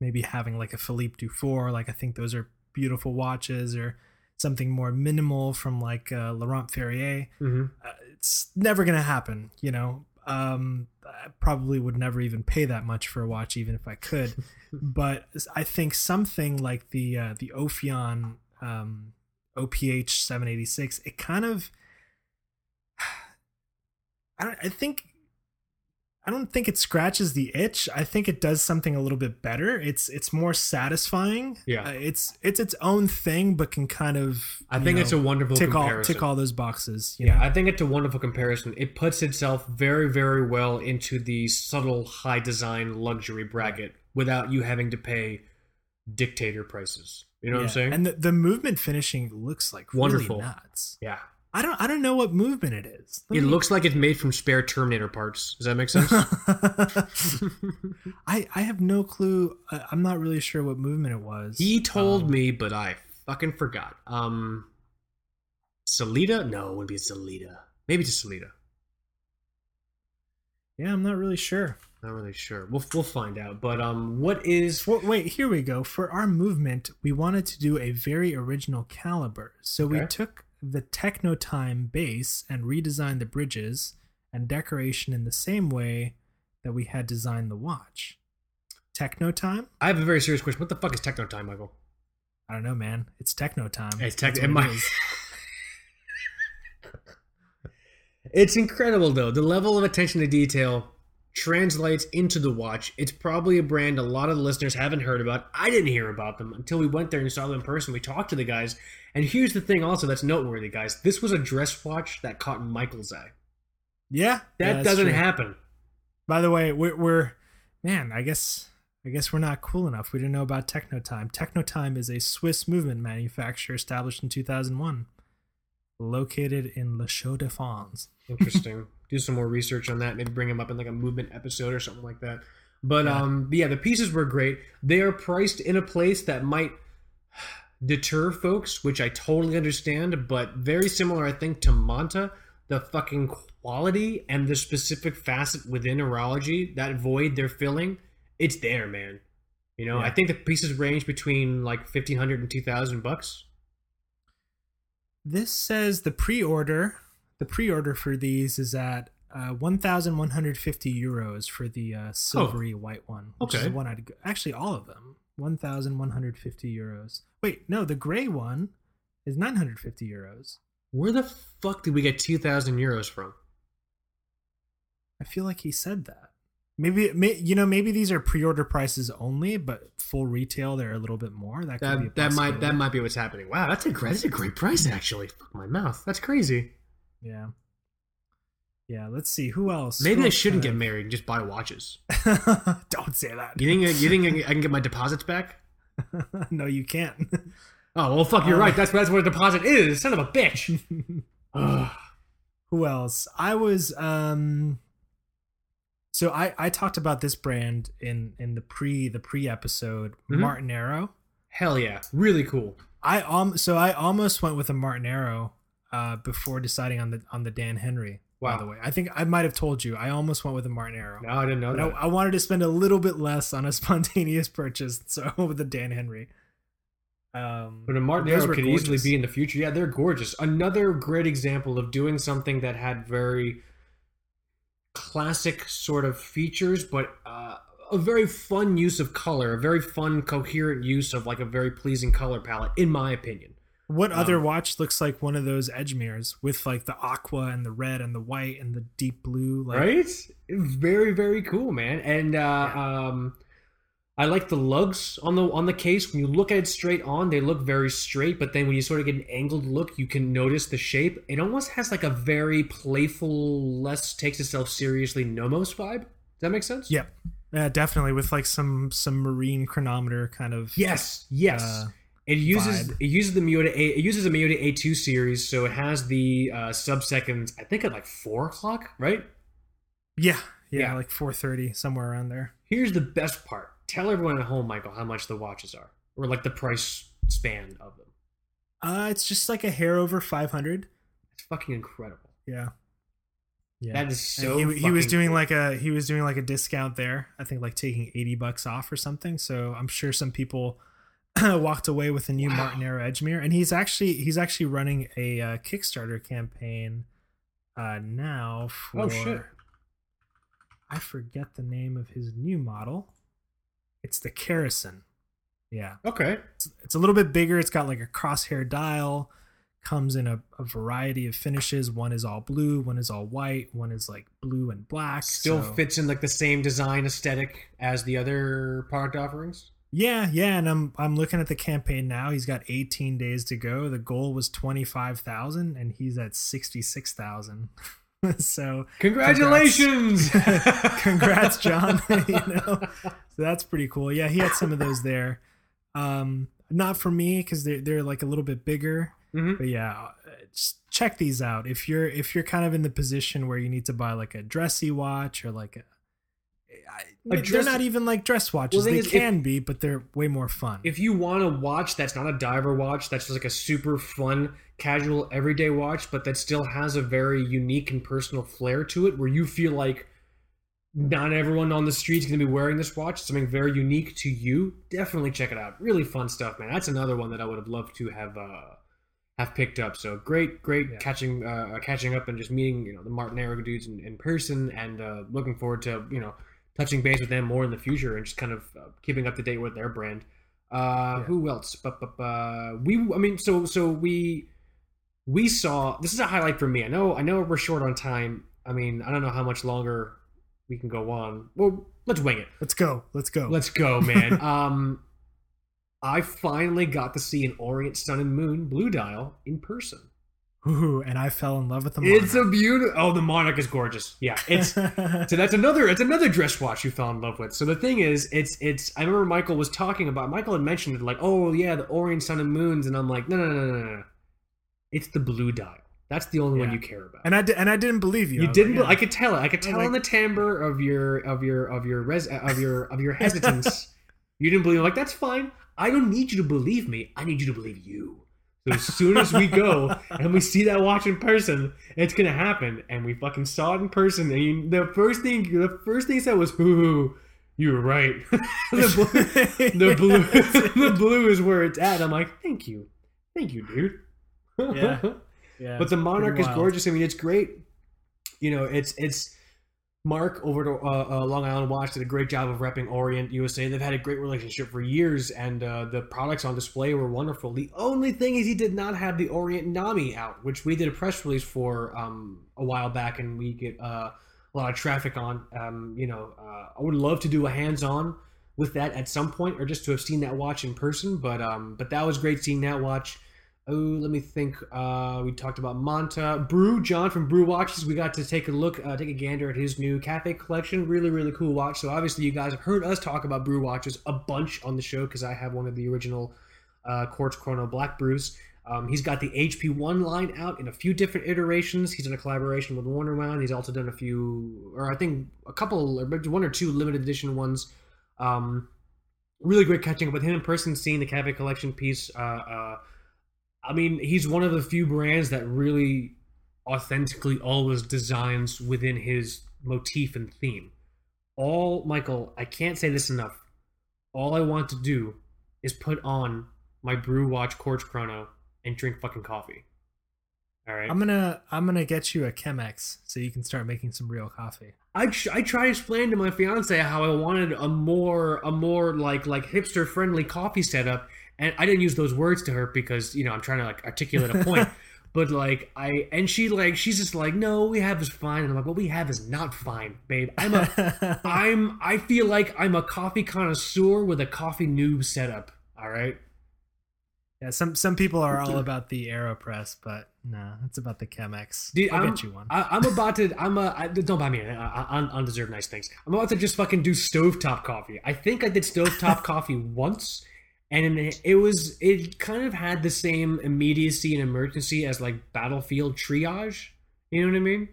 maybe having like a Philippe Dufour. Like I think those are beautiful watches, or something more minimal from like uh, Laurent Ferrier. hmm Uh, it's never gonna happen, you know. Um, I probably would never even pay that much for a watch, even if I could. but I think something like the uh, the Ophion um, OPH 786, it kind of I don't I think I don't think it scratches the itch. I think it does something a little bit better. It's it's more satisfying. Yeah. Uh, it's it's its own thing, but can kind of I think know, it's a wonderful tick all comparison. tick all those boxes. Yeah, know? I think it's a wonderful comparison. It puts itself very, very well into the subtle high design luxury bracket without you having to pay dictator prices. You know what I'm saying? And the, the movement finishing looks like Wonderful. really nuts. yeah. I don't I don't know what movement it is. Let It me- looks like it's made from spare Terminator parts. Does that make sense? I I have no clue. I- I'm not really sure what movement it was. he told Um, me, but I fucking forgot. Um, Sellita? No, it wouldn't be Sellita. Maybe a Sellita. Yeah, I'm not really sure. Not really sure. We'll we'll find out. But um, what is? For, wait, here we go. For our movement, we wanted to do a very original caliber. So we took the Technotime base and redesigned the bridges and decoration in the same way that we had designed the watch. Technotime? I have a very serious question. What the fuck is Techno Time, Michael? I don't know, man. It's Technotime. It's tech. That's It might. it's incredible though. The level of attention to detail translates into the watch. It's probably a brand a lot of the listeners haven't heard about. I didn't hear about them until we went there and saw them in person. We talked to the guys. And here's the thing also that's noteworthy, guys. This was a dress watch that caught Michael's eye. Yeah, That yeah, doesn't true. happen. By the way, we're, we're man. I guess I guess we're not cool enough. We didn't know about Techno Time. Techno Time is a Swiss movement manufacturer established in 2001, located in Le Chaux de Fonds. Interesting. Do some more research on that. Maybe bring them up in like a movement episode or something like that. But Yeah. um, yeah, the pieces were great. They are priced in a place that might deter folks, which I totally understand. But very similar, I think, to Monta. The fucking quality and the specific facet within horology, that void they're filling, it's there, man. You know, Yeah. I think the pieces range between like fifteen hundred and two thousand bucks. This says the pre-order. The pre-order for these is at uh, 1,150 euros for the uh, silvery white one. Which is Okay. the one I'd go- actually all of them. 1,150 euros. Wait, no, the gray one is 950 euros. Where the fuck did we get two thousand euros from? I feel like he said that. Maybe, may, you know, maybe these are pre-order prices only, but full retail they're a little bit more. That could be a That, that might that might be what's happening. Wow, that's a great that's a great price actually. Fuck my mouth. That's crazy. Yeah. Yeah. Let's see who else. Maybe Who I shouldn't get married and just buy watches. Don't say that. You think you think I can get my deposits back? no, you can't. Oh well, fuck. You're Uh. right. That's that's what a deposit is. Son of a bitch. Who else? I was um. So I I talked about this brand in in the pre the pre episode Mhm. Martenero. Hell yeah, really cool. I um so I almost went with a Martenero uh before deciding on the on the Dan Henry. By Wow. the way, I think I might have told you I almost went with a Martenero. No, I didn't know But I, that. I wanted to spend a little bit less on a spontaneous purchase, so I went with the Dan Henry. Um, But a Martenero could easily be in the future. Yeah, they're gorgeous. Another great example of doing something that had very classic sort of features, but uh, a very fun use of color, a very fun, coherent use of like a very pleasing color palette, in my opinion. What other Um, watch looks like one of those Edgemeres with like the aqua and the red and the white and the deep blue? Like, right? Very, very cool, man. And uh, um, I like the lugs on the on the case. When you look at it straight on, they look very straight. But then when you sort of get an angled look, you can notice the shape. It almost has like a very playful, less takes itself seriously Nomos vibe. Does that make sense? Yep. Uh, definitely with like some some marine chronometer kind of. Yes. Yes. Uh, it uses vibe. it uses the Miyota A it uses a Miyota A two series, so it has the uh, sub seconds. I think at like four o'clock, right? Yeah. Yeah. Yeah. Like 4:30 somewhere around there. Here's the best part. Tell everyone at home, Michael, how much the watches are, or like the price span of them. Uh, it's just like a hair over 500. It's fucking incredible. Yeah. Yeah. That is so. he, he was doing cool. like a he was doing like a discount there. I think like taking 80 bucks off or something. So I'm sure some people walked away with a new Wow. Martenero Edgemere and he's actually he's actually running a uh, Kickstarter campaign uh now for Oh, shit. I forget the name of his new model. It's the Kerrison. Yeah. okay. It's, it's a little bit bigger. It's got like a crosshair dial. Comes in a, a variety of finishes. One is all blue, one is all white, one is like blue and black. Still so- fits in like the same design aesthetic as the other product offerings. Yeah, yeah, and I'm I'm looking at the campaign now. He's got 18 days to go. The goal was 25,000 and he's at 66,000. so, Congratulations! congrats John, you know. So that's pretty cool. Yeah, he had some of those there. Um not for me cuz they they're like a little bit bigger. Mhm. But yeah, uh, just check these out. If you're if you're kind of in the position where you need to buy like a dressy watch or like a I- they're not even like dress watches. Well, the they is, if- can be, but they're way more fun. if you want a watch that's not a diver watch, that's just like a super fun, casual, everyday watch, but that still has a very unique and personal flair to it, where you feel like not everyone on the street's is going to be wearing this watch, something very unique to you, definitely check it out. Really fun stuff, man. That's another one that I would have loved to have uh, have picked up. So great, great Yeah. catching uh, catching up and just meeting you know the Martenero dudes in, in person, and uh, looking forward to you know touching base with them more in the future and just kind of uh, keeping up to date with their brand. Uh, Yeah. Who else? But, but, uh, we, I mean, so so we we saw. This is a highlight for me. I know, I know, we're short on time. I mean, I don't know how much longer we can go on. Well, let's wing it. Let's go. Let's go. Let's go, man. um, I finally got to see an Orient Sun and Moon Blue Dial in person. Ooh, and I fell in love with the It's a beautiful. Oh, the Monarch is gorgeous. Yeah, it's so that's another it's another dress watch you fell in love with. So the thing is, it's it's I remember Michael was talking about Michael had mentioned it like, oh yeah, the Orient Sun and Moons, and I'm like, no no no no no, it's the blue dial. That's the only one you care about. and I di- and I didn't believe you. you I didn't. like, be- I could tell it. I could tell like- on the timbre of your of your of your res of your of your hesitance. you didn't believe. Like that's fine. I don't need you to believe me. I need you to believe you. So as soon as we go and we see that watch in person, it's gonna happen. And we fucking saw it in person. And you, the first thing, the first thing he said was, "Ooh, you were right. the, blue, the blue, the blue is where it's at." I'm like, "Thank you, thank you, dude." Yeah. yeah, but the monarch is gorgeous. I mean, it's great. You know, it's it's Mark over to uh, uh, Long Island Watch did a great job of repping Orient USA. They've had a great relationship for years, and uh, the products on display were wonderful. The only thing is, he did not have the Orient Nami out, which we did a press release for um, a while back, and we get uh, a lot of traffic on. Um, you know, uh, I would love to do a hands-on with that at some point, or just to have seen that watch in person. But um, but that was great seeing that watch. Oh, let me think. Uh, we talked about Monta Brew John from Brew Watches. We got to take a look, uh, take a gander at his new cafe collection. Really, really cool watch. So obviously, you guys have heard us talk about Brew Watches a bunch on the show because I have one of the original uh, Quartz Chrono Black Brews. Um, he's got the HP1 line out in a few different iterations. He's done a collaboration with Worn & Wound. He's also done a few, or I think a couple, or one or two limited edition ones. Um, really great catching up with him in person, seeing the cafe collection piece. Uh, uh, I mean, he's one of the few brands that really authentically always designs within his motif and theme. All, Michael, I can't say this enough. All I want to do is put on my Brew Watch Quartz Chrono and drink fucking coffee. All right. I'm gonna I'm gonna get you a Chemex so you can start making some real coffee. I, tr- I try to explain to my fiance how I wanted a more a more like like hipster friendly coffee setup, and I didn't use those words to her because you know I'm trying to like articulate a point. but like I and she like she's just like no we have is fine and I'm like what we have is not fine babe I'm a I'm I feel like I'm a coffee connoisseur with a coffee noob setup all right Yeah, some some people are all about the Aeropress, but no, it's about the Chemex. Dude, I'll I'm, get you one. I, I'm about to. I'm a. I, don't buy me. I, I, I undeserved nice things. I'm about to just fucking do stovetop coffee. I think I did stovetop coffee once, and it, it was. It kind of had the same immediacy and emergency as like battlefield triage. You know what I mean?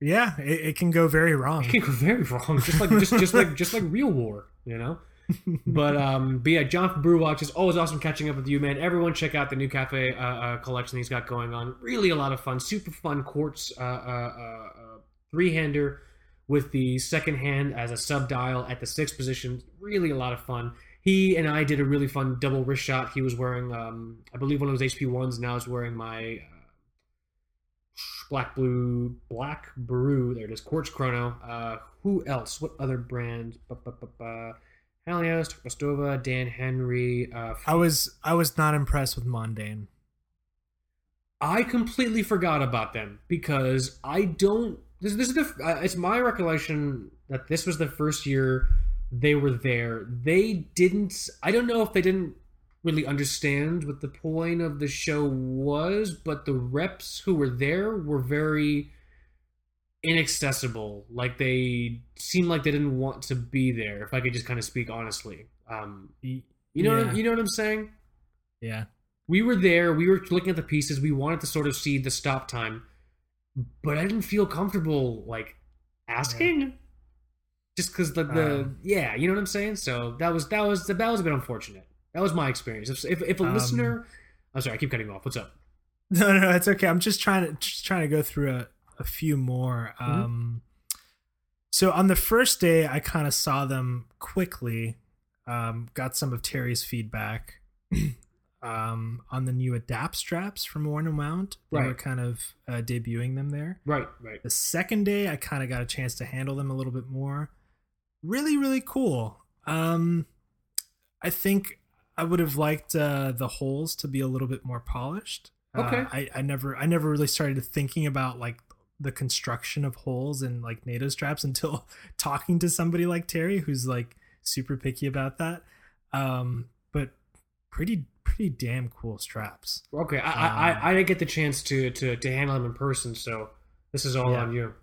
yeah, it, it can go very wrong. It can go very wrong. Just like just just like just like real war. You know. but um, but yeah, John from Brew Watch is always awesome catching up with you, man. Everyone check out the new cafe uh, uh, collection he's got going on. Really a lot of fun, super fun quartz uh, uh, uh, three hander with the second hand as a sub dial at the sixth position. Really a lot of fun. He and I did a really fun double wrist shot. He was wearing, um, I believe, one of those HP ones. Now he's wearing my uh, black blue black brew. There it is, quartz chrono. Uh, who else? What other brand? Ba-ba-ba-ba. Halios, Rostova, Dan Henry. Uh, I was I was not impressed with Mondaine. I completely forgot about them because I don't. This, this is the. Uh, it's my recollection that this was the first year they were there. They didn't. I don't know if they didn't really understand what the point of the show was, but the reps who were there were very inaccessible. Like they seemed like they didn't want to be there. If I could just kind of speak honestly, um, you know, Yeah. you know what I'm saying. Yeah, We were there. We were looking at the pieces. We wanted to sort of see the stop time, but I didn't feel comfortable like asking. Just because the, the Um, yeah, you know what I'm saying. So that was that was that was a bit unfortunate. That was my experience. If if, if a Um, listener, I'm sorry, I keep cutting off. What's up? no, no, no, it's okay. I'm just trying to just trying to go through a, a few more. Mm-hmm. Um, so on the first day, I kind of saw them quickly. Um, got some of Terry's feedback um, on the new adapt straps from Worn and Wound. They were kind of uh, debuting them there. Right, right. The second day, I kind of got a chance to handle them a little bit more. Really, really cool. Um, I think I would have liked uh, the holes to be a little bit more polished. Uh, Okay. I, I never, I never really started thinking about like the construction of holes and like NATO straps until talking to somebody like Terry, who's like super picky about that. Um, but pretty, pretty damn cool straps. Okay, I, Um, I I didn't get the chance to to to handle them in person, so this is all Yeah. on you.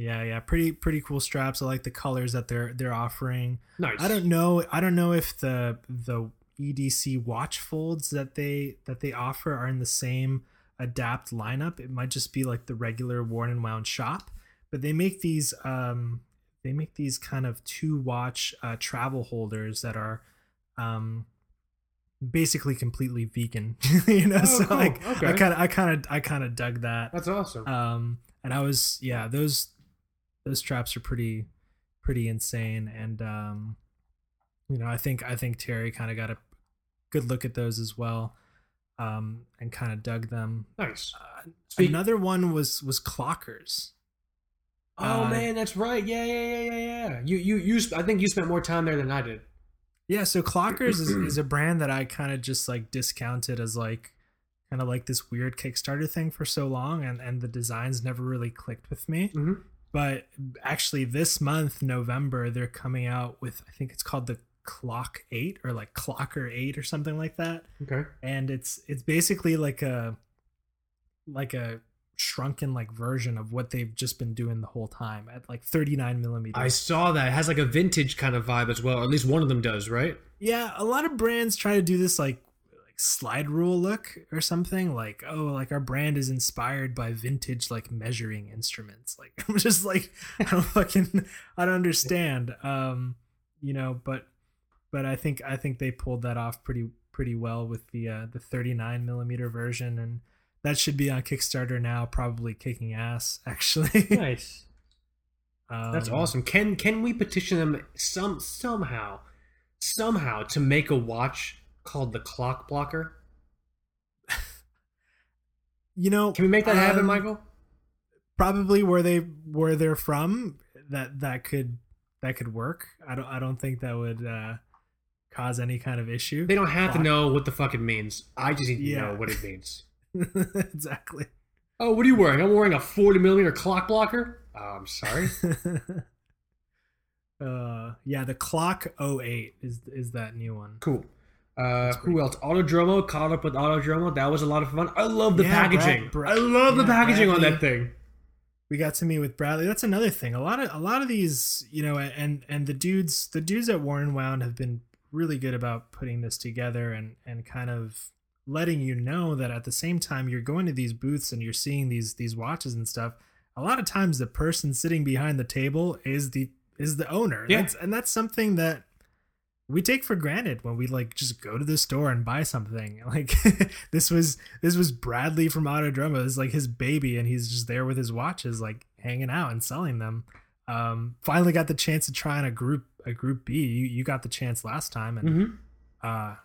Yeah, yeah, pretty, pretty cool straps. I like the colors that they're they're offering. Nice. I don't know. I don't know if the the EDC watch folds that they that they offer are in the same adapt lineup. It might just be like the regular worn and wound shop, but they make these um they make these kind of two watch uh, travel holders that are um basically completely vegan. you know, Oh, so cool. like I kind of I kind of I kind of dug that That's awesome. um and i was yeah those those traps are pretty pretty insane and um you know i think i think terry kind of got a good look at those as well um and kind of dug them nice. uh, another one was was Klokers Oh uh, man, that's right. Yeah, yeah, yeah, yeah, yeah. You you you. I think you spent more time there than I did. yeah so Klokers is, is a brand that i kind of just like discounted as like kind of like this weird kickstarter thing for so long and and the designs never really clicked with me hmm but actually this month november they're coming out with i think it's called the clock 8 or like clocker 8 or something like that Okay. and it's it's basically like a like a shrunken like version of what they've just been doing the whole time at like 39 millimeters I saw that. It has like a vintage kind of vibe as well. At least one of them does, right? yeah a lot of brands try to do this like slide rule look or something like oh like our brand is inspired by vintage like measuring instruments like i'm just like i don't fucking i don't understand um you know but but i think i think they pulled that off pretty pretty well with the uh the 39 millimeter version and that should be on kickstarter now probably kicking ass actually Nice. um, That's awesome. Can can we petition them some somehow, somehow to make a watch called the Clock Blocker? you know, Can we make that happen, um, Michael? Probably where they where they're from, that that could that could work. I don't I don't think that would uh, cause any kind of issue. They don't have to know what the fuck it means. I just need to Yeah. know what it means. exactly. Oh, what are you wearing? I'm wearing a 40 millimeter clock blocker. Oh, I'm sorry. uh, yeah, the Klok 08 is is that new one. cool. Uh, who else? Autodromo. Caught up with Autodromo. That was a lot of fun. I love the Yeah, packaging. Brad- I love the yeah, packaging on that thing. we got to meet with Bradley. That's another thing. A lot of a lot of these, you know, and and the dudes, the dudes at Worn & Wound have been really good about putting this together and and kind of letting you know that at the same time you're going to these booths and you're seeing these these watches and stuff. A lot of times the person sitting behind the table is the is the owner. Yeah. That's, and that's something that we take for granted when we like just go to the store and buy something. Like this was this was Bradley from Autodromo. It's like his baby, and he's just there with his watches, like hanging out and selling them. Um, finally got the chance to try on a group a group B. You you got the chance last time, and hmm uh,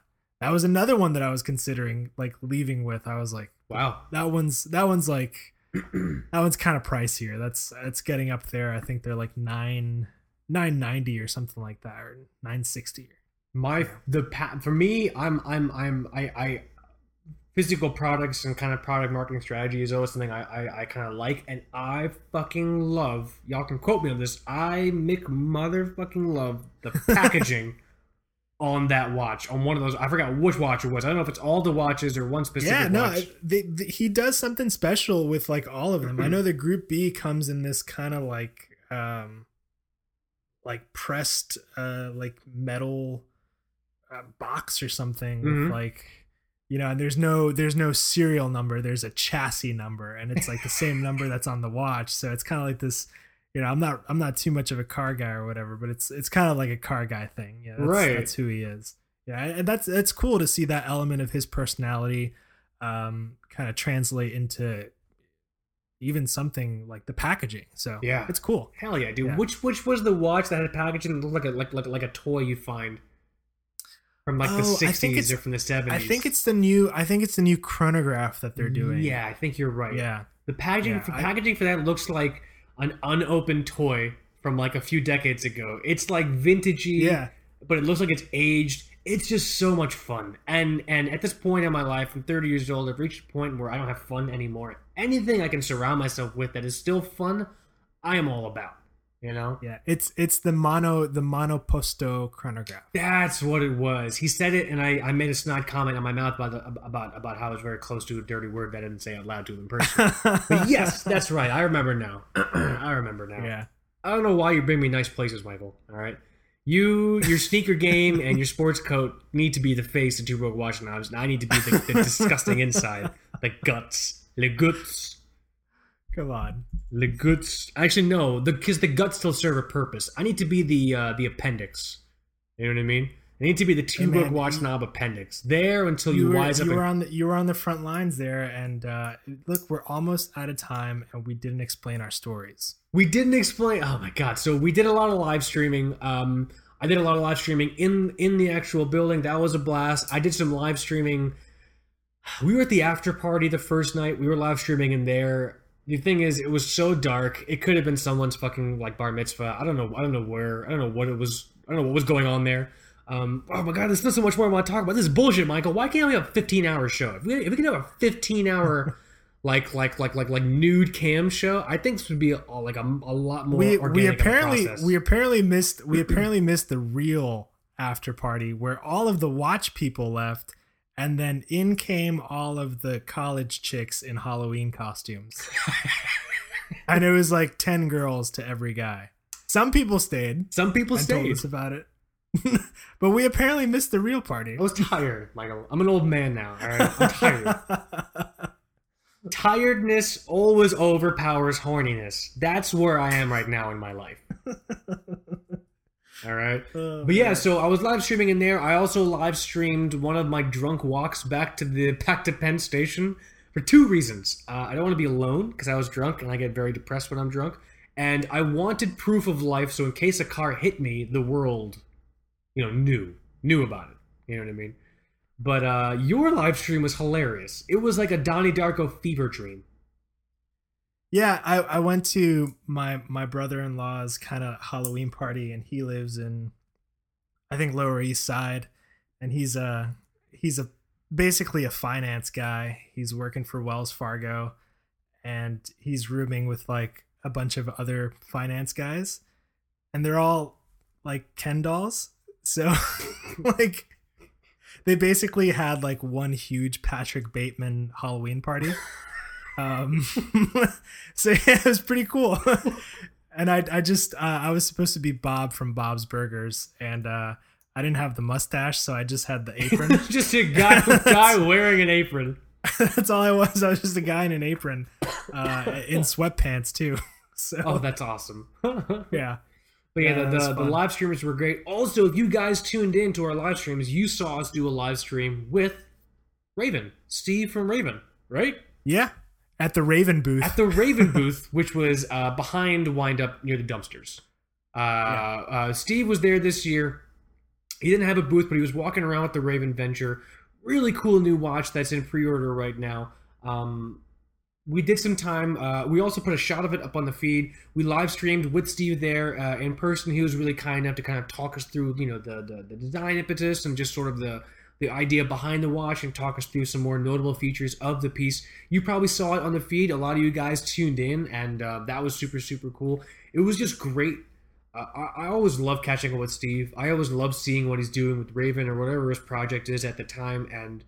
that was another one that I was considering like leaving with. I was like, Wow. that one's that one's like that one's kind of pricier. That's that's getting up there. I think they're like nine nine ninety or something like that, or nine sixty. My the pa- for me, I'm I'm I'm I I physical products and kind of product marketing strategy is always something I I, I kind of like, and I fucking love. Y'all can quote me on this. I Mick motherfucking love the packaging on that watch on one of those. I forgot which watch it was. I don't know if it's all the watches or one specific Yeah, no, watch. they, they- he does something special with like all of them. I know the Group B comes in this kind of like um like pressed uh like metal uh, box or something Mhm. with like you know and there's no there's no serial number there's a chassis number and it's like the same number that's on the watch so it's kind of like this you know i'm not i'm not too much of a car guy or whatever but it's it's kind of like a car guy thing yeah that's, Right. that's who he is yeah and that's that's cool to see that element of his personality um kind of translate into even something like the packaging so Yeah. it's cool Hell yeah, dude. Yeah. Which which was the watch that had packaging that looked like a like like like a toy you find from like the Oh, think sixties or from the seventies? i think it's the new i think it's the new chronograph that they're doing Yeah, I think you're right. yeah The packaging Yeah, for I- packaging for that looks like an unopened toy from like a few decades ago. It's like vintagey, yeah but it looks like it's aged. It's just so much fun. And and at this point in my life, I'm 30 years old. I've reached a point where I don't have fun anymore. Anything I can surround myself with that is still fun, I am all about. You know? Yeah, it's it's the mono the monoposto chronograph. That's what it was. He said it, and I, I made a snide comment on my mouth about the, about about how I was very close to a dirty word that I didn't say out loud to him in person. But yes, that's right. I remember now. I remember now. yeah. I don't know why you bring me nice places, Michael. All right. You, your sneaker game, and your sports coat need to be the face of Two Broke Knobs, and I need to be the, the disgusting inside, the guts, the guts, Come on. the guts. Actually, no, the because the guts still serve a purpose. I need to be the uh, the appendix. You know what I mean? I need to be the Two Broke Watch Knob appendix. There until you, You were, wise up. you and- were on the you were on the front lines there, and uh, look, we're almost out of time, and we didn't explain our stories. We didn't explain. Oh my god! So we did a lot of live streaming. Um, I did a lot of live streaming in in the actual building. That was a blast. I did some live streaming. We were at the after party the first night. We were live streaming in there. The thing is, it was so dark. It could have been someone's fucking like bar mitzvah. I don't know. I don't know where. I don't know what it was. I don't know what was going on there. Um, oh my god, there's still so much more I want to talk about. This is bullshit, Michael. Why can't we have a 15 hour show? If we, if we can have a 15 hour like like like like like nude cam show, I think this would be a, like a, a lot more. we we apparently we apparently missed we apparently missed the real after party where all of the watch people left, and then in came all of the college chicks in Halloween costumes, and it was like ten girls to every guy. Some people stayed Some people and told stayed. us about it, but we apparently missed the real party. I was tired, Michael. I'm an old man now. All right, I'm tired. Tiredness always overpowers horniness. That's where I am right now in my life. All right. Oh, But yeah, man. so I was live streaming in there. I also live streamed one of my drunk walks back to the back to Penn Station for two reasons. Uh, I don't want to be alone because I was drunk and I get very depressed when I'm drunk, and I wanted proof of life. So in case a car hit me, the world, you know, knew knew about it. You know what I mean? But uh, your live stream was hilarious. It was like a Donnie Darko fever dream. Yeah, I, I went to my my brother in law's kind of Halloween party, and he lives in, I think Lower East Side, and he's a he's a basically a finance guy. He's working for Wells Fargo, and he's rooming with like a bunch of other finance guys, and they're all like Ken dolls. So like they basically had like one huge Patrick Bateman Halloween party. Um, so yeah, it was pretty cool. and I, I just, uh, I was supposed to be Bob from Bob's Burgers, and uh, I didn't have the mustache, so I just had the apron. just a guy, guy wearing an apron. that's all I was. I was just a guy in an apron, uh, in sweatpants too. So, oh, that's awesome. yeah. But yeah, Yeah, the, the, the live streamers were great. Also, if you guys tuned in to our live streams, you saw us do a live stream with Raven, Steve from Raven, right? Yeah. At the Raven booth. At the Raven booth, which was uh, behind Wind Up near the dumpsters. Uh, uh, Steve was there this year. He didn't have a booth, but he was walking around with the Raven Venture. Really cool new watch that's in pre-order right now. Um, we did some time. Uh, we also put a shot of it up on the feed. We live streamed with Steve there uh, in person. He was really kind enough to kind of talk us through, you know, the, the the design impetus and just sort of the the idea behind the watch and talk us through some more notable features of the piece. You probably saw it on the feed. A lot of you guys tuned in, and uh, that was super super cool. It was just great. Uh, I, I always love catching up with Steve. I always love seeing what he's doing with Raven or whatever his project is at the time, and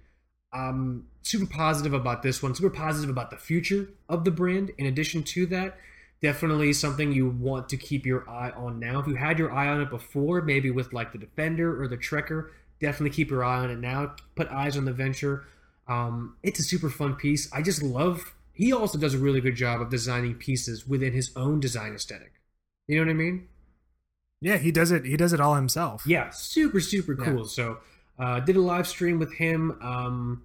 I'm super positive about this one. Super positive about the future of the brand. In addition to that, definitely something you want to keep your eye on now. If you had your eye on it before, maybe with like the Defender or the Trekker, definitely keep your eye on it now. Put eyes on the Venture. Um, it's a super fun piece. I just love. He also does a really good job of designing pieces within his own design aesthetic. You know what I mean? yeah, he does it. He does it all himself. Yeah, super super Yeah. cool. So uh, did a live stream with him. Um,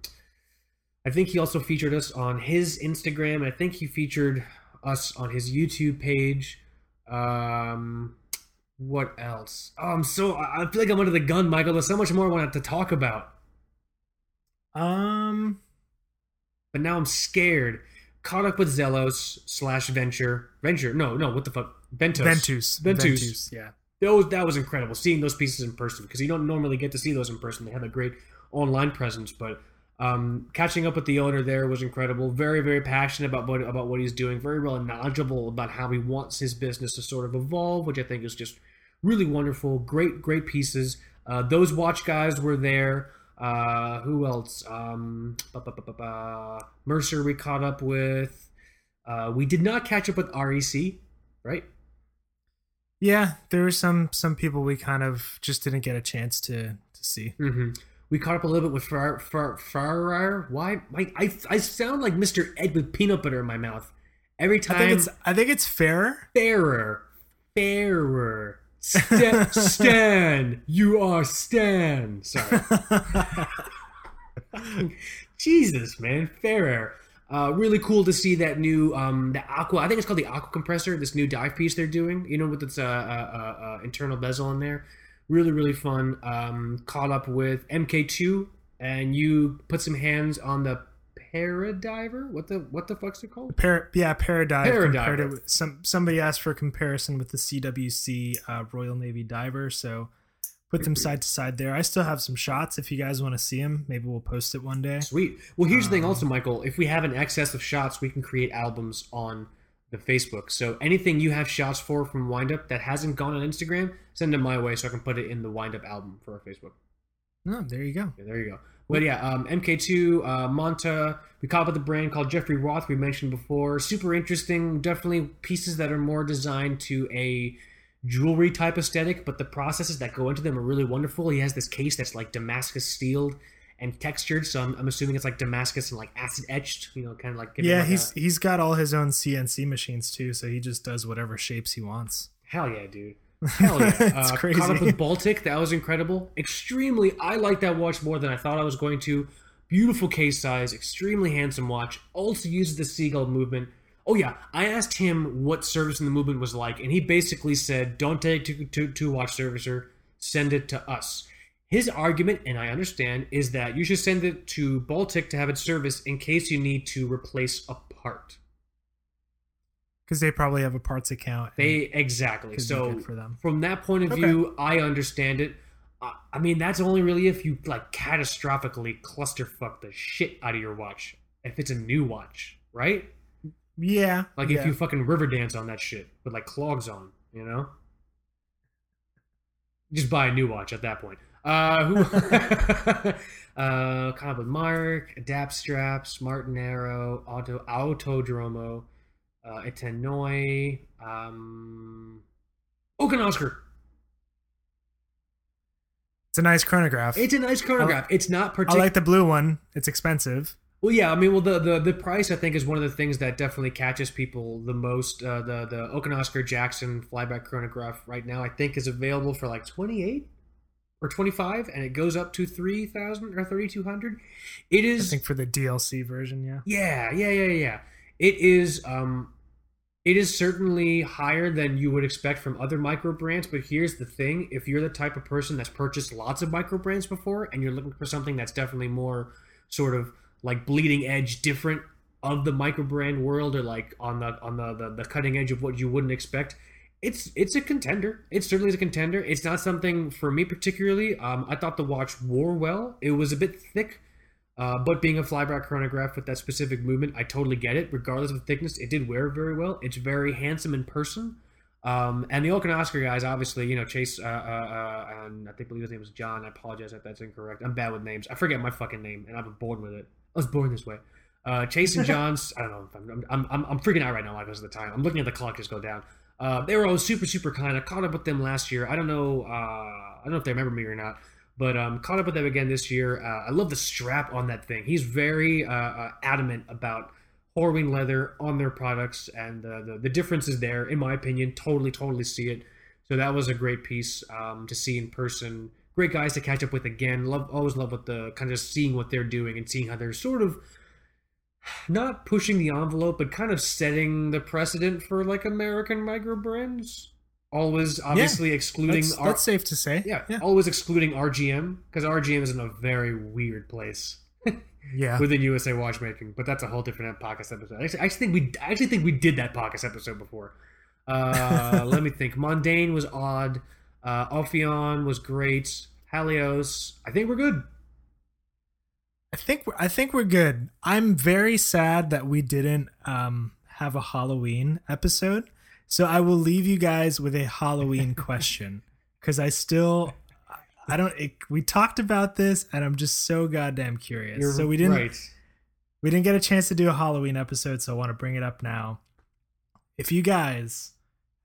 I think he also featured us on his Instagram. I think he featured us on his YouTube page. Um, what else? Oh, I'm so I feel like I'm under the gun, Michael. There's so much more I wanted to talk about, Um. but now I'm scared. Caught up with Zelos slash Venture. Venture? No, no. What the fuck? Ventus. Ventus. Ventus. Yeah. Those that was incredible seeing those pieces in person because you don't normally get to see those in person. They have a great online presence, but um, catching up with the owner there was incredible. Very very passionate about what about what he's doing. Very well knowledgeable about how he wants his business to sort of evolve, which I think is just really wonderful. Great great pieces. Uh, those watch guys were there. Uh, who else? Um. Mercer we caught up with. Uh, we did not catch up with REC, right? Yeah, there were some some people we kind of just didn't get a chance to to see. Mm-hmm. We caught up a little bit with Far Far Farrar. Why? My, I I sound like Mr. Ed with peanut butter in my mouth every I time. think it's I think it's Farer. Farer, Farer. Sta- Stan, you are Stan. Sorry, Jesus, man, Farer. Uh, really cool to see that new um, the aqua. I think it's called the aqua compressor. This new dive piece they're doing. You know, with its uh, uh, uh, uh, internal bezel in there. Really, really fun. Um, caught up with MK2, and you put some hands on the Paradiver. What the what the fuck's it called? Par- yeah, Paradive. Paradiver. with- some somebody asked for a comparison with the CWC uh, Royal Navy diver, so put them side to side there. I still have some shots. If you guys want to see them, maybe we'll post it one day. Sweet. Well, here's the thing, Um, also, Michael. If we have an excess of shots, we can create albums on the Facebook. So anything you have shots for from Windup that hasn't gone on Instagram, send them my way so I can put it in the Windup album for our Facebook. Oh, there you go. Yeah, there you go. But yeah, um, MK2, uh, Monta. We caught up with a brand called Jeffrey Roth. We mentioned before. Super interesting. Definitely pieces that are more designed to a jewelry type aesthetic, but the processes that go into them are really wonderful. He has this case that's like Damascus steeled and textured, so I'm, I'm assuming it's like Damascus and like acid etched. You know, kind of like Yeah, like he's a- he's got all his own CNC machines too, so he just does whatever shapes he wants. Hell yeah, dude. Hell yeah. It's uh, crazy. Caught up with Baltic. That was incredible. Extremely, I like that watch more than I thought I was going to. Beautiful case size, extremely handsome watch. Also uses the seagull movement. Oh yeah, I asked him what service in the movement was like, and he basically said, "Don't take it to to, to watch servicer. Send it to us." his argument, and I understand, is that you should send it to Baltic to have it serviced in case you need to replace a part. Because they probably have a parts account. They exactly. So for them. from that point of Okay. view, I understand it. I- I mean, that's only really if you like catastrophically clusterfuck the shit out of your watch. If it's a new watch, right? Yeah. Like yeah. if you fucking river dance on that shit with like clogs on, you know? Just buy a new watch at that point. Uh, who? uh, kind of with Mark, Adapt Straps, Martenero, Auto Autodromo, uh, Itay Noy, um, Oak and Oscar. It's a nice chronograph. It's a nice chronograph. It's not particular. I like the blue one. It's expensive. Well, yeah, I mean, well, the, the the price I think is one of the things that definitely catches people the most. Uh, the the Oak & Oscar Jackson flyback chronograph right now I think is available for like twenty eight or twenty five, and it goes up to three thousand or thirty two hundred. It is I think for the DLC version, yeah. yeah, yeah, yeah, yeah. It is um it is certainly higher than you would expect from other micro brands, but here's the thing, if you're the type of person that's purchased lots of micro brands before and you're looking for something that's definitely more sort of like bleeding edge different of the micro brand world or like on the on the, the, the cutting edge of what you wouldn't expect, it's it's a contender. It certainly is a contender. It's not something for me particularly. Um, I thought the watch wore well. It was a bit thick. Uh, but being a flyback chronograph with that specific movement, I totally get it. Regardless of the thickness, it did wear very well. It's very handsome in person. Um, and the Oak Oscar guys, obviously, you know, Chase, uh, uh, uh, and I think believe his name was John. I apologize if that's incorrect. I'm bad with names. I forget my fucking name, and I'm born with it. I was born this way. Uh, Chase and John's, I don't know. I'm, I'm, I'm, I'm freaking out right now because of the time. I'm looking at the clock just go down. Uh, they were all super, super kind. I caught up with them last year. I don't know. Uh, I don't know if they remember me or not but um, caught up with them again this year. Uh, I love the strap on that thing. He's very uh, uh, adamant about Horween leather on their products, and uh, the the difference is there, in my opinion. Totally, totally see it. So that was a great piece um, to see in person. Great guys to catch up with again. Love, always love with the kind of seeing what they're doing and seeing how they're sort of not pushing the envelope, but kind of setting the precedent for like American micro brands. Always, obviously, excluding That's, our- that's safe to say. yeah, Yeah. always excluding RGM because RGM is in a very weird place Yeah. within USA watchmaking. But that's a whole different podcast episode. Actually, I actually think we I actually think we did that podcast episode before. Uh, let me think. Mondaine was odd. Uh, Ophion was great. Halios. I think we're good. I think we're, I think we're good. I'm very sad that we didn't um, have a Halloween episode. So I will leave you guys with a Halloween question because I still I don't. It, we talked about this, and I'm just so goddamn curious. You're so we didn't right. we didn't get a chance to do a Halloween episode, so I want to bring it up now. If you guys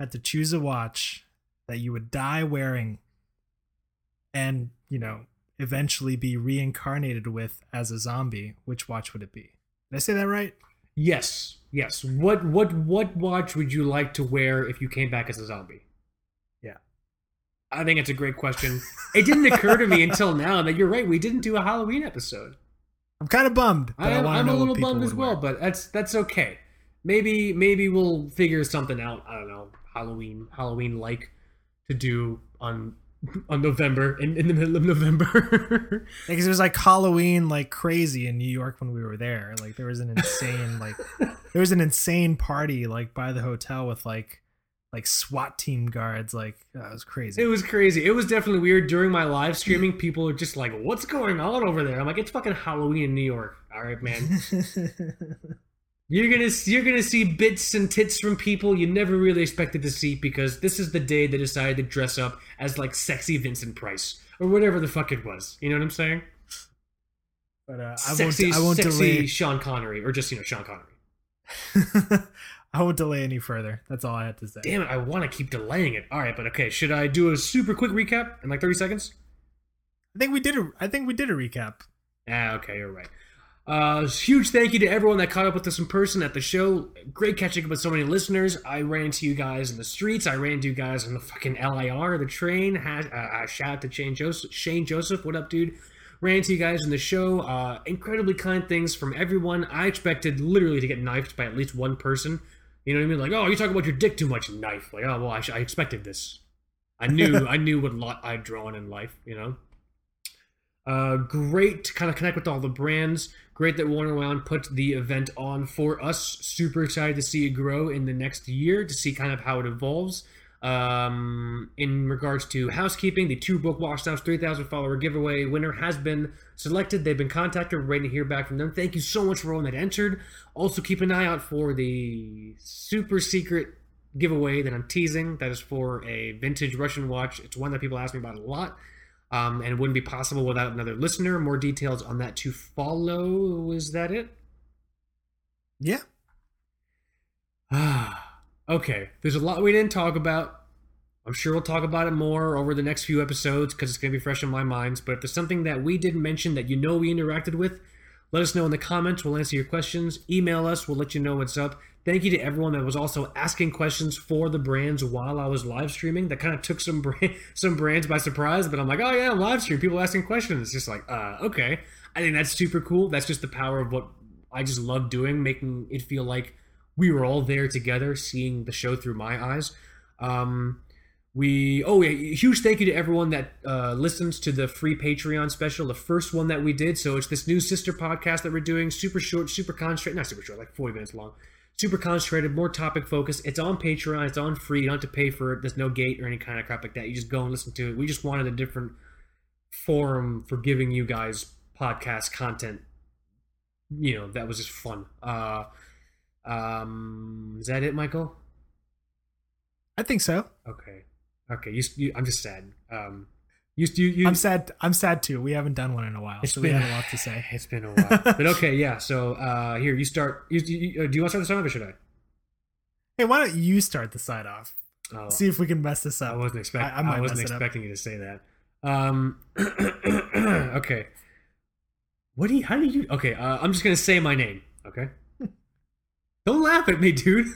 had to choose a watch that you would die wearing and, you know, eventually be reincarnated with as a zombie, which watch would it be? Did I say that right? Yes, yes. What what what watch would you like to wear if you came back as a zombie? Yeah. I think it's a great question. it didn't occur to me until now that you're right. We didn't do a Halloween episode. I'm kind of bummed. I, I am, I'm a little bummed as well, wear. but that's that's okay. Maybe maybe we'll figure something out. I don't know Halloween Halloween like to do on on November in, in the middle of November. because it was like Halloween like crazy in New York when we were there. Like there was an insane like there was an insane party like by the hotel with like like SWAT team guards. Like that was crazy. it was crazy. It was definitely weird during my live streaming. People are just like, "What's going on over there?" I'm like, "It's fucking Halloween in New York." All right, man. You're gonna you're gonna see bits and tits from people you never really expected to see because this is the day they decided to dress up as like sexy Vincent Price or whatever the fuck it was. You know what I'm saying? but uh, I sexy, won't. I won't sexy delay. Sean Connery or just you know Sean Connery. I won't delay any further. That's all I had to say. Damn it, I want to keep delaying it. All right, but okay, should I do a super quick recap in like 30 seconds? I think we did a. I think we did a recap. Ah, okay, you're right. Uh, huge thank you to everyone that caught up with us in person at the show. Great catching up with so many listeners. I ran into you guys in the streets. I ran into you guys on the fucking LIRR, the train. Ha- uh, uh, shout out to Shane Joseph. Shane Joseph, what up, dude? Ran into you guys in the show. Uh, incredibly kind things from everyone. I expected literally to get knifed by at least one person. You know what I mean? Like, oh, you talk about your dick too much, knife. Like, oh, well, I, sh- I expected this. I knew, I knew what lot I'd drawn in life. You know. Uh, great to kind of connect with all the brands. Great that Worn & Wound put the event on for us. Super excited to see it grow in the next year to see kind of how it evolves. Um, in regards to housekeeping, the two broke watch snobs 3000 follower giveaway winner has been selected. They've been contacted. We're waiting to hear back from them. Thank you so much for everyone that entered. Also, keep an eye out for the super secret giveaway that I'm teasing. That is for a vintage Russian watch. It's one that people ask me about a lot. Um, and it wouldn't be possible without another listener. More details on that to follow. Is that it? Yeah. Ah, okay. There's a lot we didn't talk about. I'm sure we'll talk about it more over the next few episodes because it's going to be fresh in my minds. But if there's something that we didn't mention that you know we interacted with, let us know in the comments. We'll answer your questions. Email us. We'll let you know what's up. Thank you to everyone that was also asking questions for the brands while I was live streaming. That kind of took some brand, some brands by surprise. But I'm like, oh yeah, I'm live stream. People asking questions. It's just like, uh, okay. I think that's super cool. That's just the power of what I just love doing, making it feel like we were all there together, seeing the show through my eyes. Um, we oh yeah, huge thank you to everyone that uh, listens to the free Patreon special, the first one that we did. So it's this new sister podcast that we're doing, super short, super concentrated, not super short, like 40 minutes long, super concentrated, more topic focused. It's on Patreon, it's on free. You don't have to pay for it. There's no gate or any kind of crap like that. You just go and listen to it. We just wanted a different forum for giving you guys podcast content. You know that was just fun. Uh, um, is that it, Michael? I think so. Okay. Okay. You, you, I'm just sad. Um, you, you, you, I'm sad. I'm sad too. We haven't done one in a while, It's so we been- have a lot to say. It's been a while, but okay, yeah. So uh, here, you start. Uh, do you want to start the song or should I? Hey, why don't you start the side off? Oh, See if we can mess this I up. wasn't expecting. I- I I, wasn't mess it up. expecting you to say that. Um, okay. What do you? How do you? Okay, uh, I'm just gonna say my name. Okay. Don't laugh at me, dude.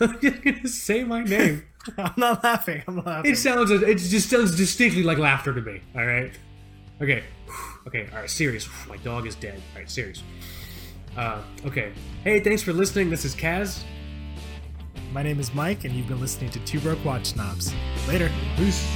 I'm just gonna say my name. I'm not laughing. I'm not laughing. It sounds. It just sounds distinctly like laughter to me. All right. Okay. Okay. All right. Serious. My dog is dead. All right. Serious. Uh, okay. Hey, thanks for listening. This is Kaz. My name is Mike, and you've been listening to Two Broke Watch Snobs. Later. Peace.